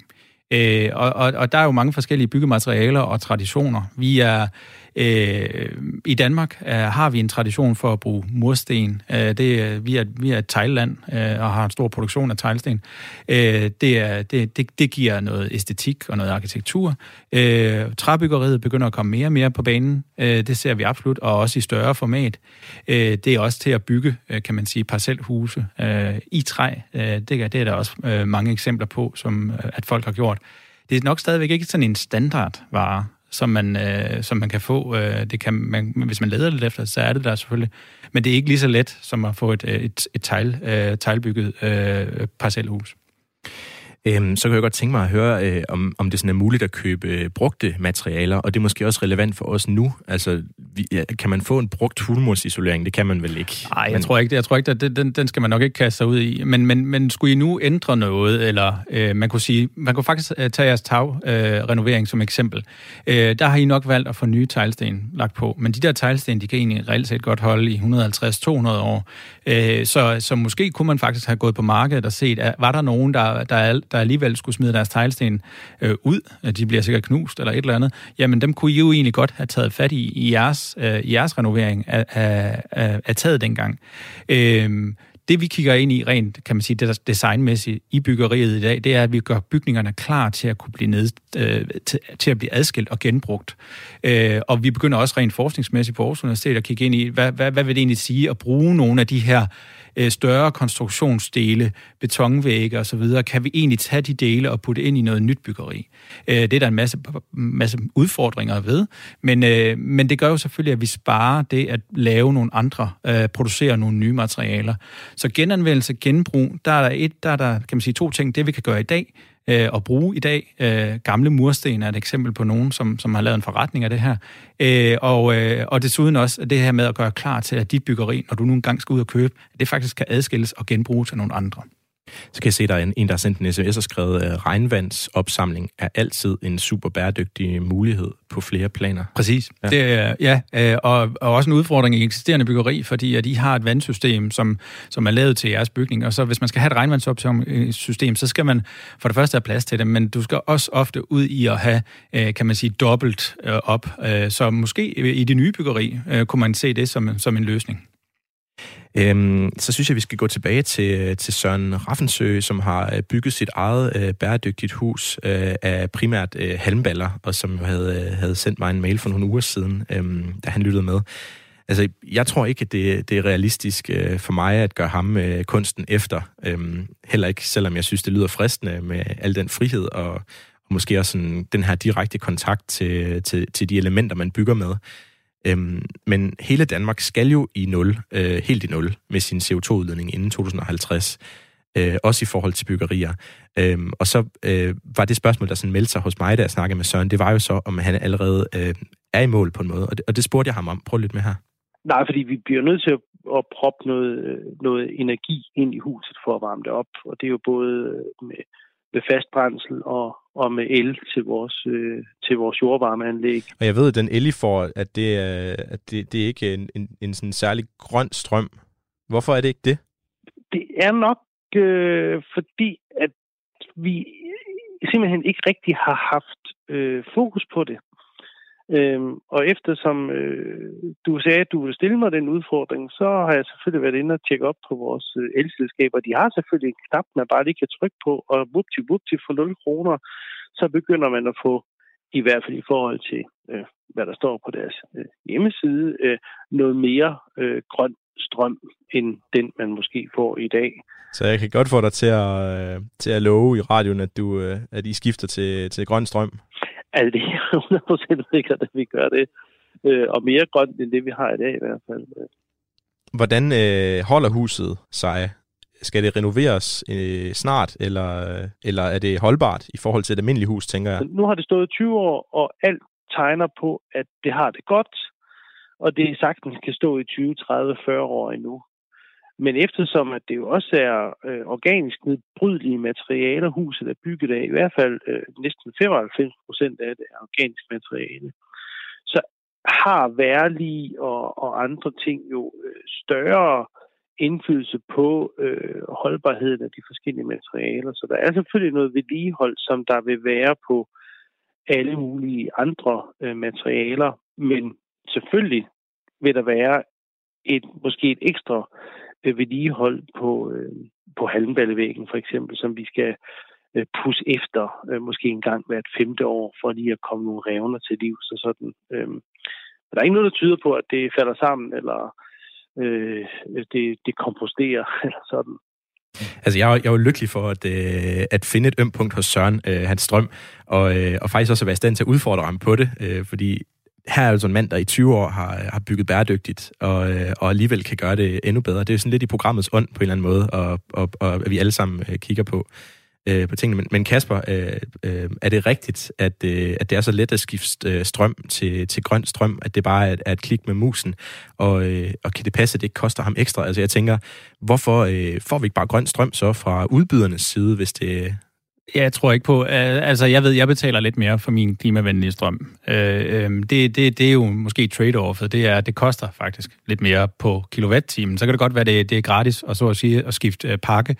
Øh, og, og, og der er jo mange forskellige byggematerialer og traditioner. Vi er Øh, I Danmark øh, har vi en tradition for at bruge mursten. Øh, det, vi, er, vi er et teglland øh, og har en stor produktion af teglsten. Øh, det, er, det, det, det giver noget æstetik og noget arkitektur. Øh, træbyggeriet begynder at komme mere og mere på banen. Øh, det ser vi absolut, og også i større format. Øh, det er også til at bygge, øh, kan man sige, parcelhuse øh, i træ. Øh, det, det er der også øh, mange eksempler på, som øh, at folk har gjort. Det er nok stadigvæk ikke sådan en standardvare som man, øh, som man kan få. Øh, det kan man, hvis man leder lidt efter, så er det der selvfølgelig. Men det er ikke lige så let som at få et, øh, et, et tegl, øh, teglbygget øh, parcelhus. Øhm, så kan jeg godt tænke mig at høre, øh, om, om det sådan er muligt at købe øh, brugte materialer, og det er måske også relevant for os nu. Altså, vi, ja, kan man få en brugt hulmursisolering? Det kan man vel ikke? Nej, jeg men... tror ikke, jeg tror ikke at den, den skal man nok ikke kaste sig ud i. Men, men, men skulle I nu ændre noget, eller øh, man kunne sige, man kunne faktisk øh, tage jeres tagrenovering øh, som eksempel. Øh, der har I nok valgt at få nye teglsten lagt på, men de der teglsten, de kan egentlig reelt set godt holde i 150-200 år. Øh, så, så måske kunne man faktisk have gået på markedet og set, at, var der nogen, der, der, der alligevel skulle smide deres teglsten øh, ud, de bliver sikkert knust eller et eller andet, jamen dem kunne I jo egentlig godt have taget fat i i jeres, øh, i jeres renovering af, af, af, af taget dengang. Øh, det vi kigger ind i rent, kan man sige, det designmæssigt i byggeriet i dag, det er, at vi gør bygningerne klar til at kunne blive ned, øh, til, til at blive adskilt og genbrugt. Øh, og vi begynder også rent forskningsmæssigt på Aarhus Universitet at kigge ind i, hvad, hvad, hvad vil det egentlig sige at bruge nogle af de her Øh, større konstruktionsdele, betonvægge osv., kan vi egentlig tage de dele og putte ind i noget nyt byggeri. Øh, det er der en masse, masse udfordringer ved, men, øh, men det gør jo selvfølgelig, at vi sparer det at lave nogle andre, producere nogle nye materialer. Så genanvendelse, genbrug, der er der, et, der er der, kan man sige, to ting. Det vi kan gøre i dag, øh, at bruge i dag. Øh, gamle mursten er et eksempel på nogen, som, som har lavet en forretning af det her. Øh, og, øh, og desuden også det her med at gøre klar til, at dit byggeri, når du nu engang skal ud og købe, det faktisk kan adskilles og genbruges af nogle andre. Så kan jeg se, der er en, en der har sendt en sms og skrevet, at regnvandsopsamling er altid en super bæredygtig mulighed på flere planer. Præcis. Ja, det er, ja øh, og, og også en udfordring i eksisterende byggeri, fordi at I har et vandsystem, som, som er lavet til jeres bygning, og så hvis man skal have et regnvandsopsamlingssystem, så skal man for det første have plads til det, men du skal også ofte ud i at have, øh, kan man sige, dobbelt op. Så måske i det nye byggeri kunne man se det som, som en løsning. Øhm, så synes jeg, vi skal gå tilbage til, øh, til Søren Raffensø, som har øh, bygget sit eget øh, bæredygtigt hus øh, af primært øh, halmballer, og som havde, øh, havde sendt mig en mail for nogle uger siden, øh, da han lyttede med. Altså, jeg tror ikke, at det, det er realistisk øh, for mig at gøre ham øh, kunsten efter. Øhm, heller ikke, selvom jeg synes, det lyder fristende med al den frihed og, og måske også sådan, den her direkte kontakt til, til, til de elementer, man bygger med. Øhm, men hele Danmark skal jo i nul, øh, helt i nul, med sin CO2-udledning inden 2050. Øh, også i forhold til byggerier. Øhm, og så øh, var det spørgsmål, der sådan meldte sig hos mig, da jeg snakkede med Søren, det var jo så, om han allerede øh, er i mål på en måde. Og det, og det spurgte jeg ham om. Prøv lidt med her. Nej, fordi vi bliver nødt til at, at proppe noget, øh, noget energi ind i huset for at varme det op. Og det er jo både med, med fast brændsel og, og med el til vores, øh, til vores jordvarmeanlæg. Og jeg ved, at den el, I får, at det, er, at det, det er ikke en, en, en sådan særlig grøn strøm. Hvorfor er det ikke det? Det er nok øh, fordi, at vi simpelthen ikke rigtig har haft øh, fokus på det. Øhm, og eftersom øh, du sagde, at du ville stille mig den udfordring, så har jeg selvfølgelig været inde og tjekke op på vores øh, elselskaber. De har selvfølgelig en knap, man bare lige kan trykke på, og vupti vupti for 0 kroner, så begynder man at få, i hvert fald i forhold til, øh, hvad der står på deres øh, hjemmeside, øh, noget mere øh, grøn strøm, end den man måske får i dag. Så jeg kan godt få dig til at, øh, til at love i radioen, at, du, øh, at I skifter til, til grøn strøm? Altså, det er 100% sikkert, at vi gør det. Øh, og mere grønt end det, vi har i dag i hvert fald. Hvordan øh, holder huset sig? Skal det renoveres øh, snart, eller, eller er det holdbart i forhold til et almindeligt hus, tænker jeg? Nu har det stået 20 år, og alt tegner på, at det har det godt, og det sagtens kan stå i 20, 30, 40 år endnu. Men eftersom at det jo også er øh, organisk nedbrydelige materialer, huset er bygget af, i hvert fald øh, næsten 95 procent af det er organisk materiale, så har værlige og, og andre ting jo øh, større indflydelse på øh, holdbarheden af de forskellige materialer. Så der er selvfølgelig noget vedligehold, som der vil være på alle mulige andre øh, materialer, men selvfølgelig vil der være et måske et ekstra vedligehold på, øh, på halmballevæggen for eksempel, som vi skal øh, pusse efter øh, måske en gang hvert femte år, for lige at komme nogle revner til liv. og sådan. Øh, der er ikke noget, der tyder på, at det falder sammen, eller øh, det, det komposterer, eller sådan. Altså, jeg er, jeg er jo lykkelig for at, øh, at finde et ømt punkt hos Søren, øh, hans strøm, og, øh, og faktisk også at være i stand til at udfordre ham på det, øh, fordi her er altså en mand, der i 20 år har, øh, har bygget bæredygtigt, og, øh, og alligevel kan gøre det endnu bedre. Det er sådan lidt i programmets ånd på en eller anden måde, og, og, og at vi alle sammen øh, kigger på, øh, på tingene. Men, men Kasper, øh, øh, er det rigtigt, at, øh, at det er så let at skifte øh, strøm til, til grøn strøm, at det bare er, er et klik med musen, og, øh, og kan det passe, at det ikke koster ham ekstra? Altså jeg tænker, hvorfor øh, får vi ikke bare grøn strøm så fra udbydernes side, hvis det, jeg tror ikke på. Altså, jeg ved, jeg betaler lidt mere for min klimavenlige strøm. Øh, øhm, det, det, det er jo måske trade-offet. Det er, det koster faktisk lidt mere på kilowatt-timen. Så kan det godt være, det, det er gratis og så at sige at skifte øh, pakke.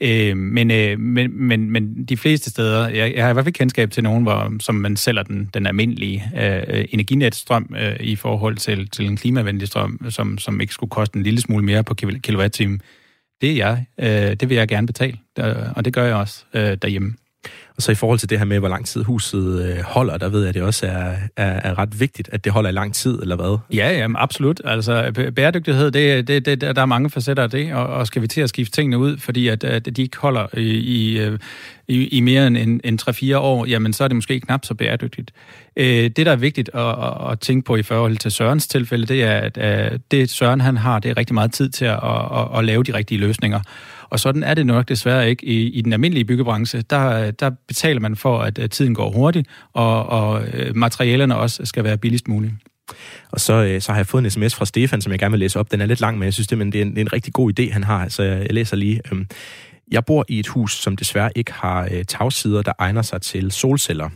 Øh, men, men, men, men de fleste steder, jeg, jeg har i hvert fald kendskab til nogen, hvor, som man sælger den, den almindelige øh, energinetstrøm øh, i forhold til, til en klimavenlig strøm, som, som ikke skulle koste en lille smule mere på kilowatt-timen det er jeg. Øh, det vil jeg gerne betale, og det gør jeg også øh, derhjemme. Og så i forhold til det her med, hvor lang tid huset øh, holder, der ved jeg, at det også er, er, er ret vigtigt, at det holder i lang tid, eller hvad? Ja, jamen, absolut. Altså, bæredygtighed, det, det, det, der er mange facetter af det, og, og skal vi til at skifte tingene ud, fordi at, at de ikke holder i, i, øh, i, i mere end, end, end 3-4 år, jamen så er det måske knap så bæredygtigt. Øh, det, der er vigtigt at, at, at tænke på i forhold til Sørens tilfælde, det er, at, at det Søren han har, det er rigtig meget tid til at, at, at lave de rigtige løsninger. Og sådan er det nok desværre ikke i, i den almindelige byggebranche. Der, der betaler man for, at tiden går hurtigt, og, og øh, materialerne også skal være billigst muligt. Og så, øh, så har jeg fået en sms fra Stefan, som jeg gerne vil læse op. Den er lidt lang, men jeg synes det, men det, er en, det er en rigtig god idé, han har, så jeg, læser lige. Øhm, jeg bor i et hus, som desværre ikke har øh, tagsider, der egner sig til solceller.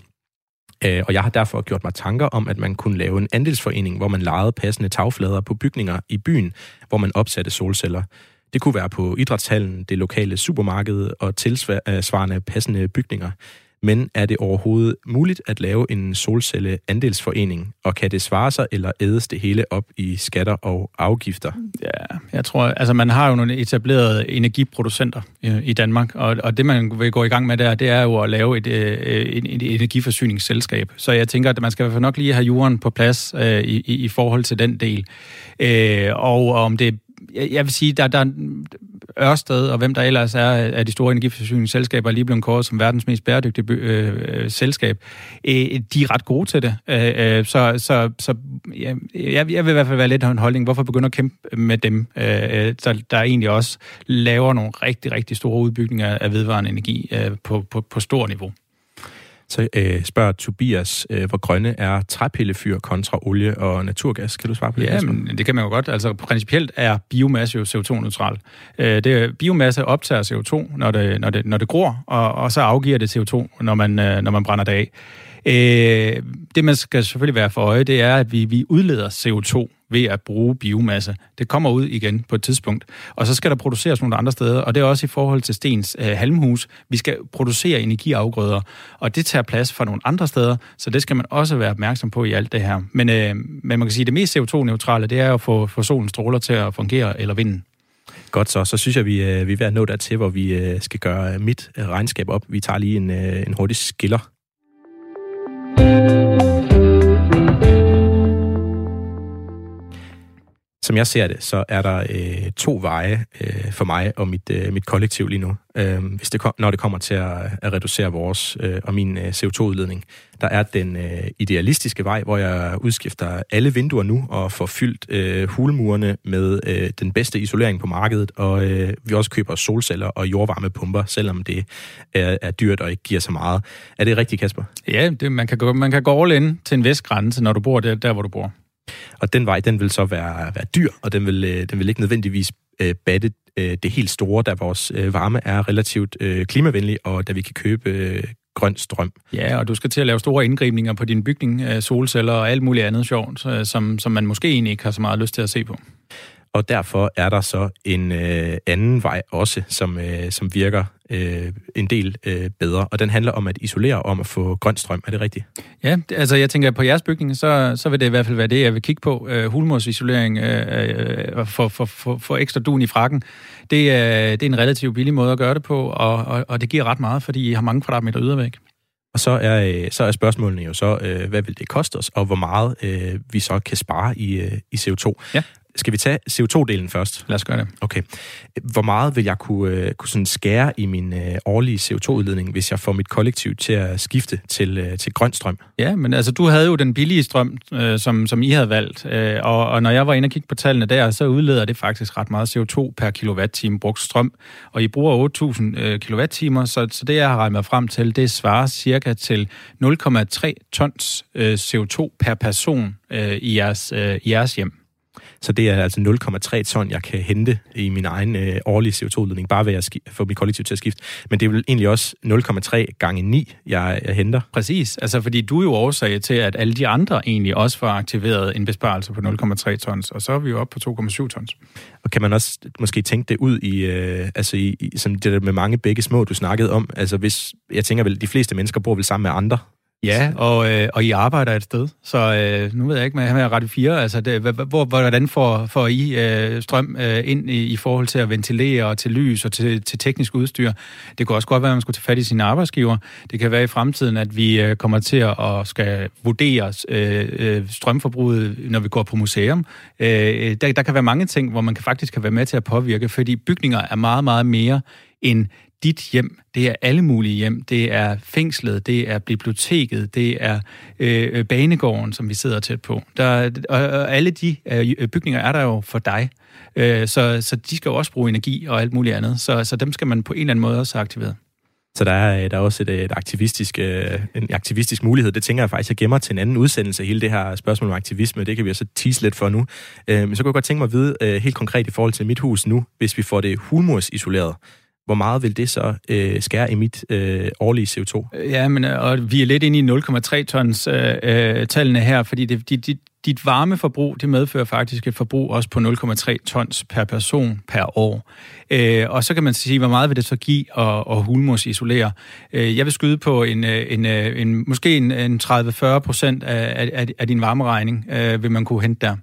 Og jeg har derfor gjort mig tanker om, at man kunne lave en andelsforening, hvor man lejede passende tagflader på bygninger i byen, hvor man opsatte solceller. Det kunne være på idrætshallen, det lokale supermarked og tilsvarende øh, passende bygninger. Men er det overhovedet muligt at lave en solcelleandelsforening, og kan det svare sig, eller ædes det hele op i skatter og afgifter? Ja, jeg tror, altså man har jo nogle etablerede energiproducenter i, i Danmark, og, og det man vil gå i gang med der, det er jo at lave et, et, et, et energiforsyningsselskab. Så jeg tænker, at man skal nok lige have jorden på plads øh, i, i forhold til den del. Øh, og om det jeg vil sige, der, der er Ørsted og hvem der ellers er af de store energiforsyningsselskaber, er lige blevet kåret som verdens mest bæredygtige øh, øh, selskab. Øh, de er ret gode til det. Øh, øh, så så, så ja, jeg, jeg vil i hvert fald være lidt af en holdning. Hvorfor begynde at kæmpe med dem, øh, øh der, der egentlig også laver nogle rigtig, rigtig store udbygninger af vedvarende energi øh, på, på, på stor niveau? Så øh, spørger Tobias, øh, hvor grønne er træpillefyr kontra olie og naturgas? Kan du svare på det? Ja, men det kan man jo godt. Altså principielt er biomasse jo CO2-neutral. Øh, det, biomasse optager CO2, når det, når det, når det gror, og, og så afgiver det CO2, når man, øh, når man brænder det af. Øh, det, man skal selvfølgelig være for øje, det er, at vi, vi udleder CO2 ved at bruge biomasse. Det kommer ud igen på et tidspunkt. Og så skal der produceres nogle andre steder, og det er også i forhold til Stens øh, halmhus. Vi skal producere energiafgrøder, og det tager plads fra nogle andre steder, så det skal man også være opmærksom på i alt det her. Men, øh, men man kan sige, at det mest CO2-neutrale, det er at få, få solens stråler til at fungere, eller vinden. Godt så. Så synes jeg, vi, øh, vi er ved at nå dertil, hvor vi øh, skal gøre mit øh, regnskab op. Vi tager lige en, øh, en hurtig skiller. Som jeg ser det, så er der øh, to veje øh, for mig og mit, øh, mit kollektiv lige nu, øh, hvis det, når det kommer til at, at reducere vores øh, og min øh, CO2-udledning. Der er den øh, idealistiske vej, hvor jeg udskifter alle vinduer nu og får fyldt øh, hulmurene med øh, den bedste isolering på markedet, og øh, vi også køber solceller og jordvarmepumper, selvom det er, er dyrt og ikke giver så meget. Er det rigtigt, Kasper? Ja, det, man, kan gå, man kan gå all in til en vis grænse, når du bor der, der hvor du bor. Og den vej, den vil så være, være dyr, og den vil, øh, den vil ikke nødvendigvis øh, batte øh, det helt store, da vores øh, varme er relativt øh, klimavenlig, og da vi kan købe øh, grøn strøm. Ja, og du skal til at lave store indgribninger på din bygning, øh, solceller og alt muligt andet sjovt, øh, som, som man måske egentlig ikke har så meget lyst til at se på. Og derfor er der så en øh, anden vej også, som, øh, som virker øh, en del øh, bedre. Og den handler om at isolere om at få grøn strøm. Er det rigtigt? Ja, altså jeg tænker, på jeres bygning, så, så vil det i hvert fald være det, jeg vil kigge på. Øh, hulmorsisolering øh, øh, for, for, for, for ekstra dun i frakken. Det, er, det er en relativt billig måde at gøre det på, og, og, og det giver ret meget, fordi I har mange kvadratmeter ydervæg. Og så er, øh, så er spørgsmålene jo så, øh, hvad vil det koste os, og hvor meget øh, vi så kan spare i, øh, i CO2. Ja. Skal vi tage CO2-delen først? Lad os gøre det. Okay. Hvor meget vil jeg kunne, øh, kunne sådan skære i min øh, årlige CO2-udledning, hvis jeg får mit kollektiv til at skifte til, øh, til grøn strøm? Ja, men altså, du havde jo den billige strøm, øh, som, som I havde valgt, øh, og, og når jeg var inde og kigge på tallene der, så udleder det faktisk ret meget CO2 per kilowatt-time brugt strøm, og I bruger 8.000 øh, kilowatt-timer, så, så det, jeg har regnet frem til, det svarer cirka til 0,3 tons øh, CO2 per person øh, i, jeres, øh, i jeres hjem. Så det er altså 0,3 ton, jeg kan hente i min egen øh, årlige CO2-udledning, bare ved at få mit kollektiv til at skifte. Men det er vel egentlig også 0,3 gange 9, jeg, jeg henter. Præcis, altså fordi du er jo årsag til, at alle de andre egentlig også får aktiveret en besparelse på 0,3 tons, og så er vi jo oppe på 2,7 tons. Og kan man også måske tænke det ud i, øh, altså i, i som det der med mange begge små, du snakkede om, altså hvis, jeg tænker vel, de fleste mennesker bor vel sammen med andre, Ja, og, øh, og I arbejder et sted, så øh, nu ved jeg ikke med, med Radio 4, altså det, hvor, hvordan får, får I øh, strøm øh, ind i, i forhold til at ventilere og til lys og til, til teknisk udstyr? Det kunne også godt være, at man skulle tage fat i sine arbejdsgiver. Det kan være i fremtiden, at vi øh, kommer til at og skal vurdere øh, øh, strømforbruget, når vi går på museum. Øh, der, der kan være mange ting, hvor man kan faktisk kan være med til at påvirke, fordi bygninger er meget, meget mere end dit hjem, det er alle mulige hjem. Det er fængslet, det er biblioteket, det er øh, banegården, som vi sidder tæt på. Der, og, og alle de øh, bygninger er der jo for dig. Øh, så, så de skal jo også bruge energi og alt muligt andet. Så, så dem skal man på en eller anden måde også have aktiveret. Så der er, der er også et, et aktivistisk, øh, en aktivistisk mulighed. Det tænker jeg faktisk, jeg gemmer til en anden udsendelse, hele det her spørgsmål om aktivisme. Det kan vi også tease lidt for nu. Øh, men så kunne jeg godt tænke mig at vide øh, helt konkret i forhold til mit hus nu, hvis vi får det hulmursisoleret hvor meget vil det så øh, skære i mit øh, årlige CO2? Øh, ja, men øh, og vi er lidt inde i 0,3 tons øh, øh, tallene her, fordi det, dit, dit, dit varmeforbrug, det medfører faktisk et forbrug også på 0,3 tons per person per år. Øh, og så kan man sige, hvor meget vil det så give at, at hulmos isolere? Øh, jeg vil skyde på en, øh, en, en måske en, en 30-40 procent af, af, af din varmeregning, øh, vil man kunne hente der.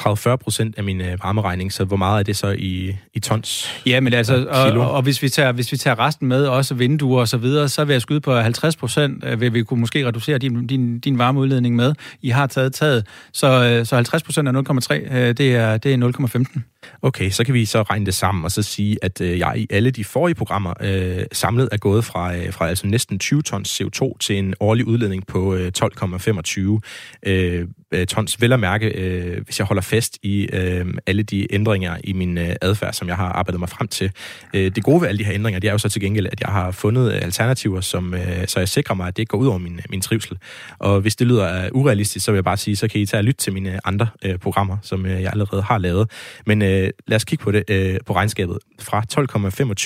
30-40 procent af min øh, varmeregning, så hvor meget er det så i, i tons? Ja, men altså, og, og, og hvis, vi tager, hvis vi tager resten med, også vinduer og så videre, så vil jeg skyde på 50 procent, øh, vil vi kunne måske reducere din, din, din varmeudledning med. I har taget taget, så, øh, så 50 procent af 0,3, det er, det er 0,15. Okay, så kan vi så regne det sammen og så sige, at øh, jeg i alle de forrige programmer øh, samlet er gået fra, øh, fra altså næsten 20 tons CO2 til en årlig udledning på øh, 12,25 øh, Øh, tons. Vel at mærke, øh, hvis jeg holder fast i øh, alle de ændringer i min øh, adfærd, som jeg har arbejdet mig frem til. Øh, det gode ved alle de her ændringer, det er jo så til gengæld, at jeg har fundet øh, alternativer, som, øh, så jeg sikrer mig, at det ikke går ud over min, øh, min trivsel. Og hvis det lyder uh, urealistisk, så vil jeg bare sige, så kan I tage og lytte til mine andre øh, programmer, som øh, jeg allerede har lavet. Men øh, lad os kigge på det øh, på regnskabet. Fra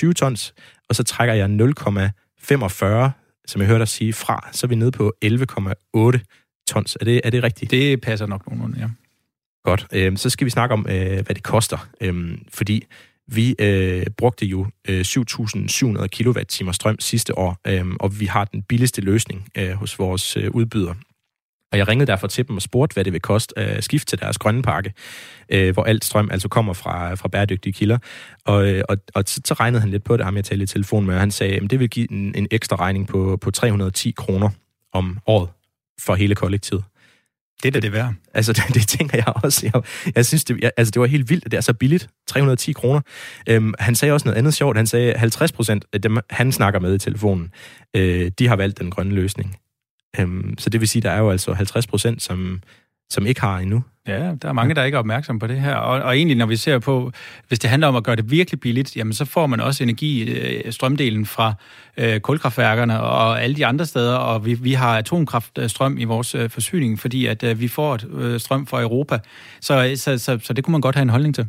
12,25 tons, og så trækker jeg 0,45, som jeg hørte dig sige, fra, så er vi nede på 11,8 tons. Er det, er det rigtigt? Det passer nok nogenlunde, ja. Godt. Øh, så skal vi snakke om, øh, hvad det koster. Øh, fordi vi øh, brugte jo øh, 7.700 kWh strøm sidste år, øh, og vi har den billigste løsning øh, hos vores øh, udbyder. Og jeg ringede derfor til dem og spurgte, hvad det vil koste at skifte til deres grønne pakke, øh, hvor alt strøm altså kommer fra, fra bæredygtige kilder. Og, øh, og, og så, så regnede han lidt på det, ham jeg talte i telefon med, og han sagde, at det vil give en, en ekstra regning på, på 310 kroner om året for hele kollektivet. Det er da det værd. Altså, det, det tænker jeg også. Jeg, jeg synes, det, jeg, altså, det var helt vildt, at det er så billigt. 310 kroner. Øhm, han sagde også noget andet sjovt. Han sagde, at 50 procent af dem, han snakker med i telefonen, øh, de har valgt den grønne løsning. Øhm, så det vil sige, at der er jo altså 50 procent, som, som ikke har endnu. Ja, der er mange, der ikke er opmærksom på det her. Og, og egentlig, når vi ser på, hvis det handler om at gøre det virkelig billigt, jamen så får man også energi, øh, strømdelen fra øh, kulkraftværkerne og alle de andre steder, og vi, vi har atomkraftstrøm i vores øh, forsyning, fordi at øh, vi får et, øh, strøm fra Europa. Så, øh, så, så, så det kunne man godt have en holdning til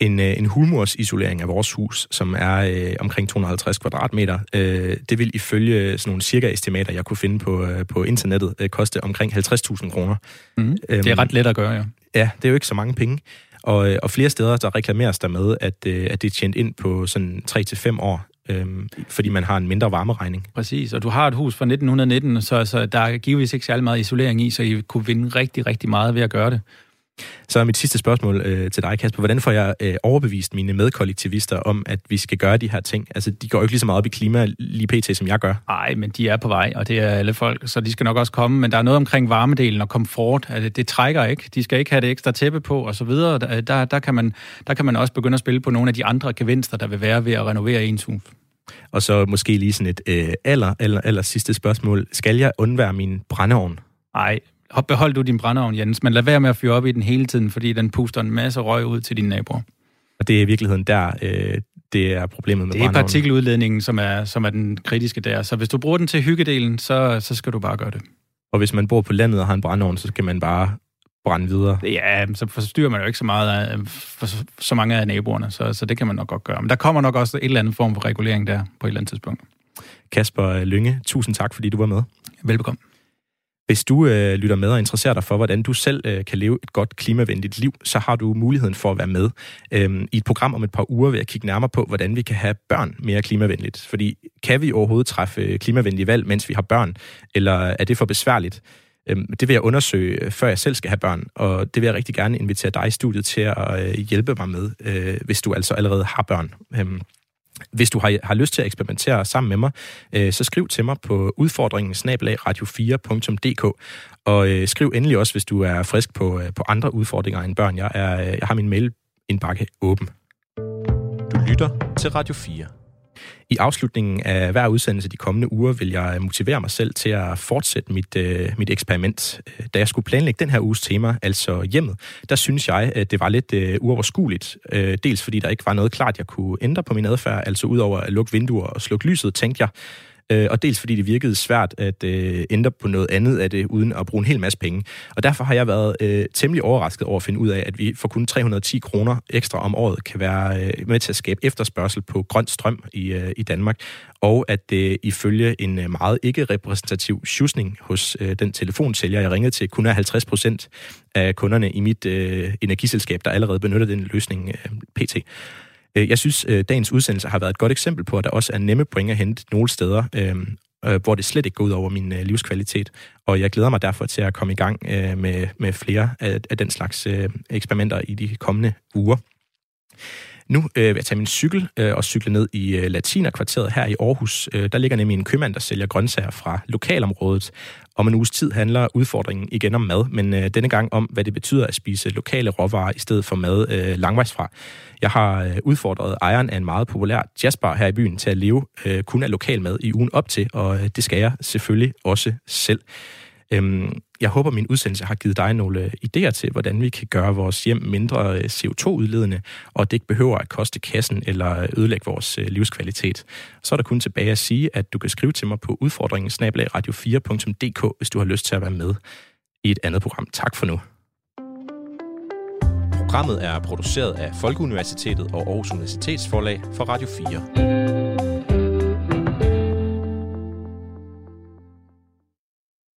en, øh, en hulmursisolering af vores hus, som er øh, omkring 250 kvadratmeter. Øh, det vil ifølge sådan nogle cirka-estimater, jeg kunne finde på, øh, på internettet, øh, koste omkring 50.000 kroner. Mm. det er ret let at gøre, ja. Ja, det er jo ikke så mange penge. Og, øh, og flere steder, der reklameres der med, at, øh, at det er tjent ind på sådan 3-5 år, øhm, fordi man har en mindre varmeregning. Præcis, og du har et hus fra 1919, så, så der er givetvis ikke særlig meget isolering i, så I kunne vinde rigtig, rigtig meget ved at gøre det. Så er mit sidste spørgsmål øh, til dig, Kasper. Hvordan får jeg øh, overbevist mine medkollektivister om, at vi skal gøre de her ting? Altså, de går jo ikke lige så meget op i klima lige pt., som jeg gør. Nej, men de er på vej, og det er alle folk, så de skal nok også komme. Men der er noget omkring varmedelen og komfort. Altså, det trækker ikke. De skal ikke have det ekstra tæppe på, og så videre. Der, der, der, kan man, der kan man også begynde at spille på nogle af de andre gevinster, der vil være ved at renovere ens hus. Og så måske lige sådan et øh, aller, aller, aller sidste spørgsmål. Skal jeg undvære min brændeovn? Nej, behold du din brændeovn, Jens, men lad være med at fyre op i den hele tiden, fordi den puster en masse røg ud til dine naboer. Og det er i virkeligheden der, øh, det er problemet med Det er partikeludledningen, som er, som er den kritiske der. Så hvis du bruger den til hyggedelen, så, så skal du bare gøre det. Og hvis man bor på landet og har en brændeovn, så kan man bare brænde videre. Ja, så forstyrrer man jo ikke så meget af, for så mange af naboerne, så, så det kan man nok godt gøre. Men der kommer nok også et eller andet form for regulering der på et eller andet tidspunkt. Kasper Lynge, tusind tak, fordi du var med. Velbekomme. Hvis du øh, lytter med og interesserer dig for, hvordan du selv øh, kan leve et godt klimavenligt liv, så har du muligheden for at være med. øh, I et program om et par uger ved at kigge nærmere på, hvordan vi kan have børn mere klimavenligt. Fordi kan vi overhovedet træffe øh, klimavenlige valg, mens vi har børn? Eller er det for besværligt? Øh, det vil jeg undersøge, øh, før jeg selv skal have børn, og det vil jeg rigtig gerne invitere dig i studiet til at øh, hjælpe mig med, øh, hvis du altså allerede har børn. Øh, hvis du har, har lyst til at eksperimentere sammen med mig, øh, så skriv til mig på udfordringen radio4.dk, og øh, skriv endelig også, hvis du er frisk på, øh, på andre udfordringer end børn. Jeg, er, øh, jeg har min mailindbakke åben. Du lytter til Radio 4. I afslutningen af hver udsendelse de kommende uger vil jeg motivere mig selv til at fortsætte mit, øh, mit eksperiment. Øh, da jeg skulle planlægge den her uges tema, altså hjemmet, der synes jeg, at det var lidt øh, uoverskueligt. Øh, dels fordi der ikke var noget klart, jeg kunne ændre på min adfærd, altså udover at lukke vinduer og slukke lyset, tænkte jeg, øh, og dels fordi det virkede svært at øh, ændre på noget andet af det, uden at bruge en hel masse penge. Og derfor har jeg været øh, temmelig overrasket over at finde ud af, at vi for kun 310 kroner ekstra om året kan være øh, med til at skabe efterspørgsel på grøn strøm i, øh, i Danmark, og at det ifølge en øh, meget ikke-repræsentativ sjusning hos øh, den telefonsælger, jeg ringede til, kun er 50 procent af kunderne i mit øh, energiselskab, der allerede benytter den løsning øh, pt. Øh, jeg synes, øh, dagens udsendelse har været et godt eksempel på, at der også er nemme point at hente nogle steder, øhm, øh, hvor det slet ikke går ud over min øh, livskvalitet. Og jeg glæder mig derfor til at komme i gang med, med flere af, af den slags eksperimenter i de kommende uger. Nu øh, vil jeg tage min cykel øh, og cykle ned i øh, Latinerkvarteret her i Aarhus. Øh, der ligger nemlig en købmand, der sælger grøntsager fra lokalområdet. Om en uges tid handler udfordringen igen om mad, men øh, denne gang om, hvad det betyder at spise lokale råvarer i stedet for mad øh, langvejsfra. Jeg har øh, udfordret ejeren af en meget populær jazzbar her i byen til at leve øh, kun af lokal mad i ugen op til, og øh, det skal jeg selvfølgelig også selv. Øhm, jeg håber, min udsendelse har givet dig nogle øh, idéer til, hvordan vi kan gøre vores hjem mindre øh, CO2-udledende, og det ikke behøver at koste kassen eller øh, ødelægge vores livskvalitet. Så er der kun tilbage at sige, at du kan skrive til mig på udfordringen radio4.dk, hvis du har lyst til at være med i et andet program. Tak for nu. Programmet er produceret af Folkeuniversitetet og Aarhus Universitetsforlag for Radio 4.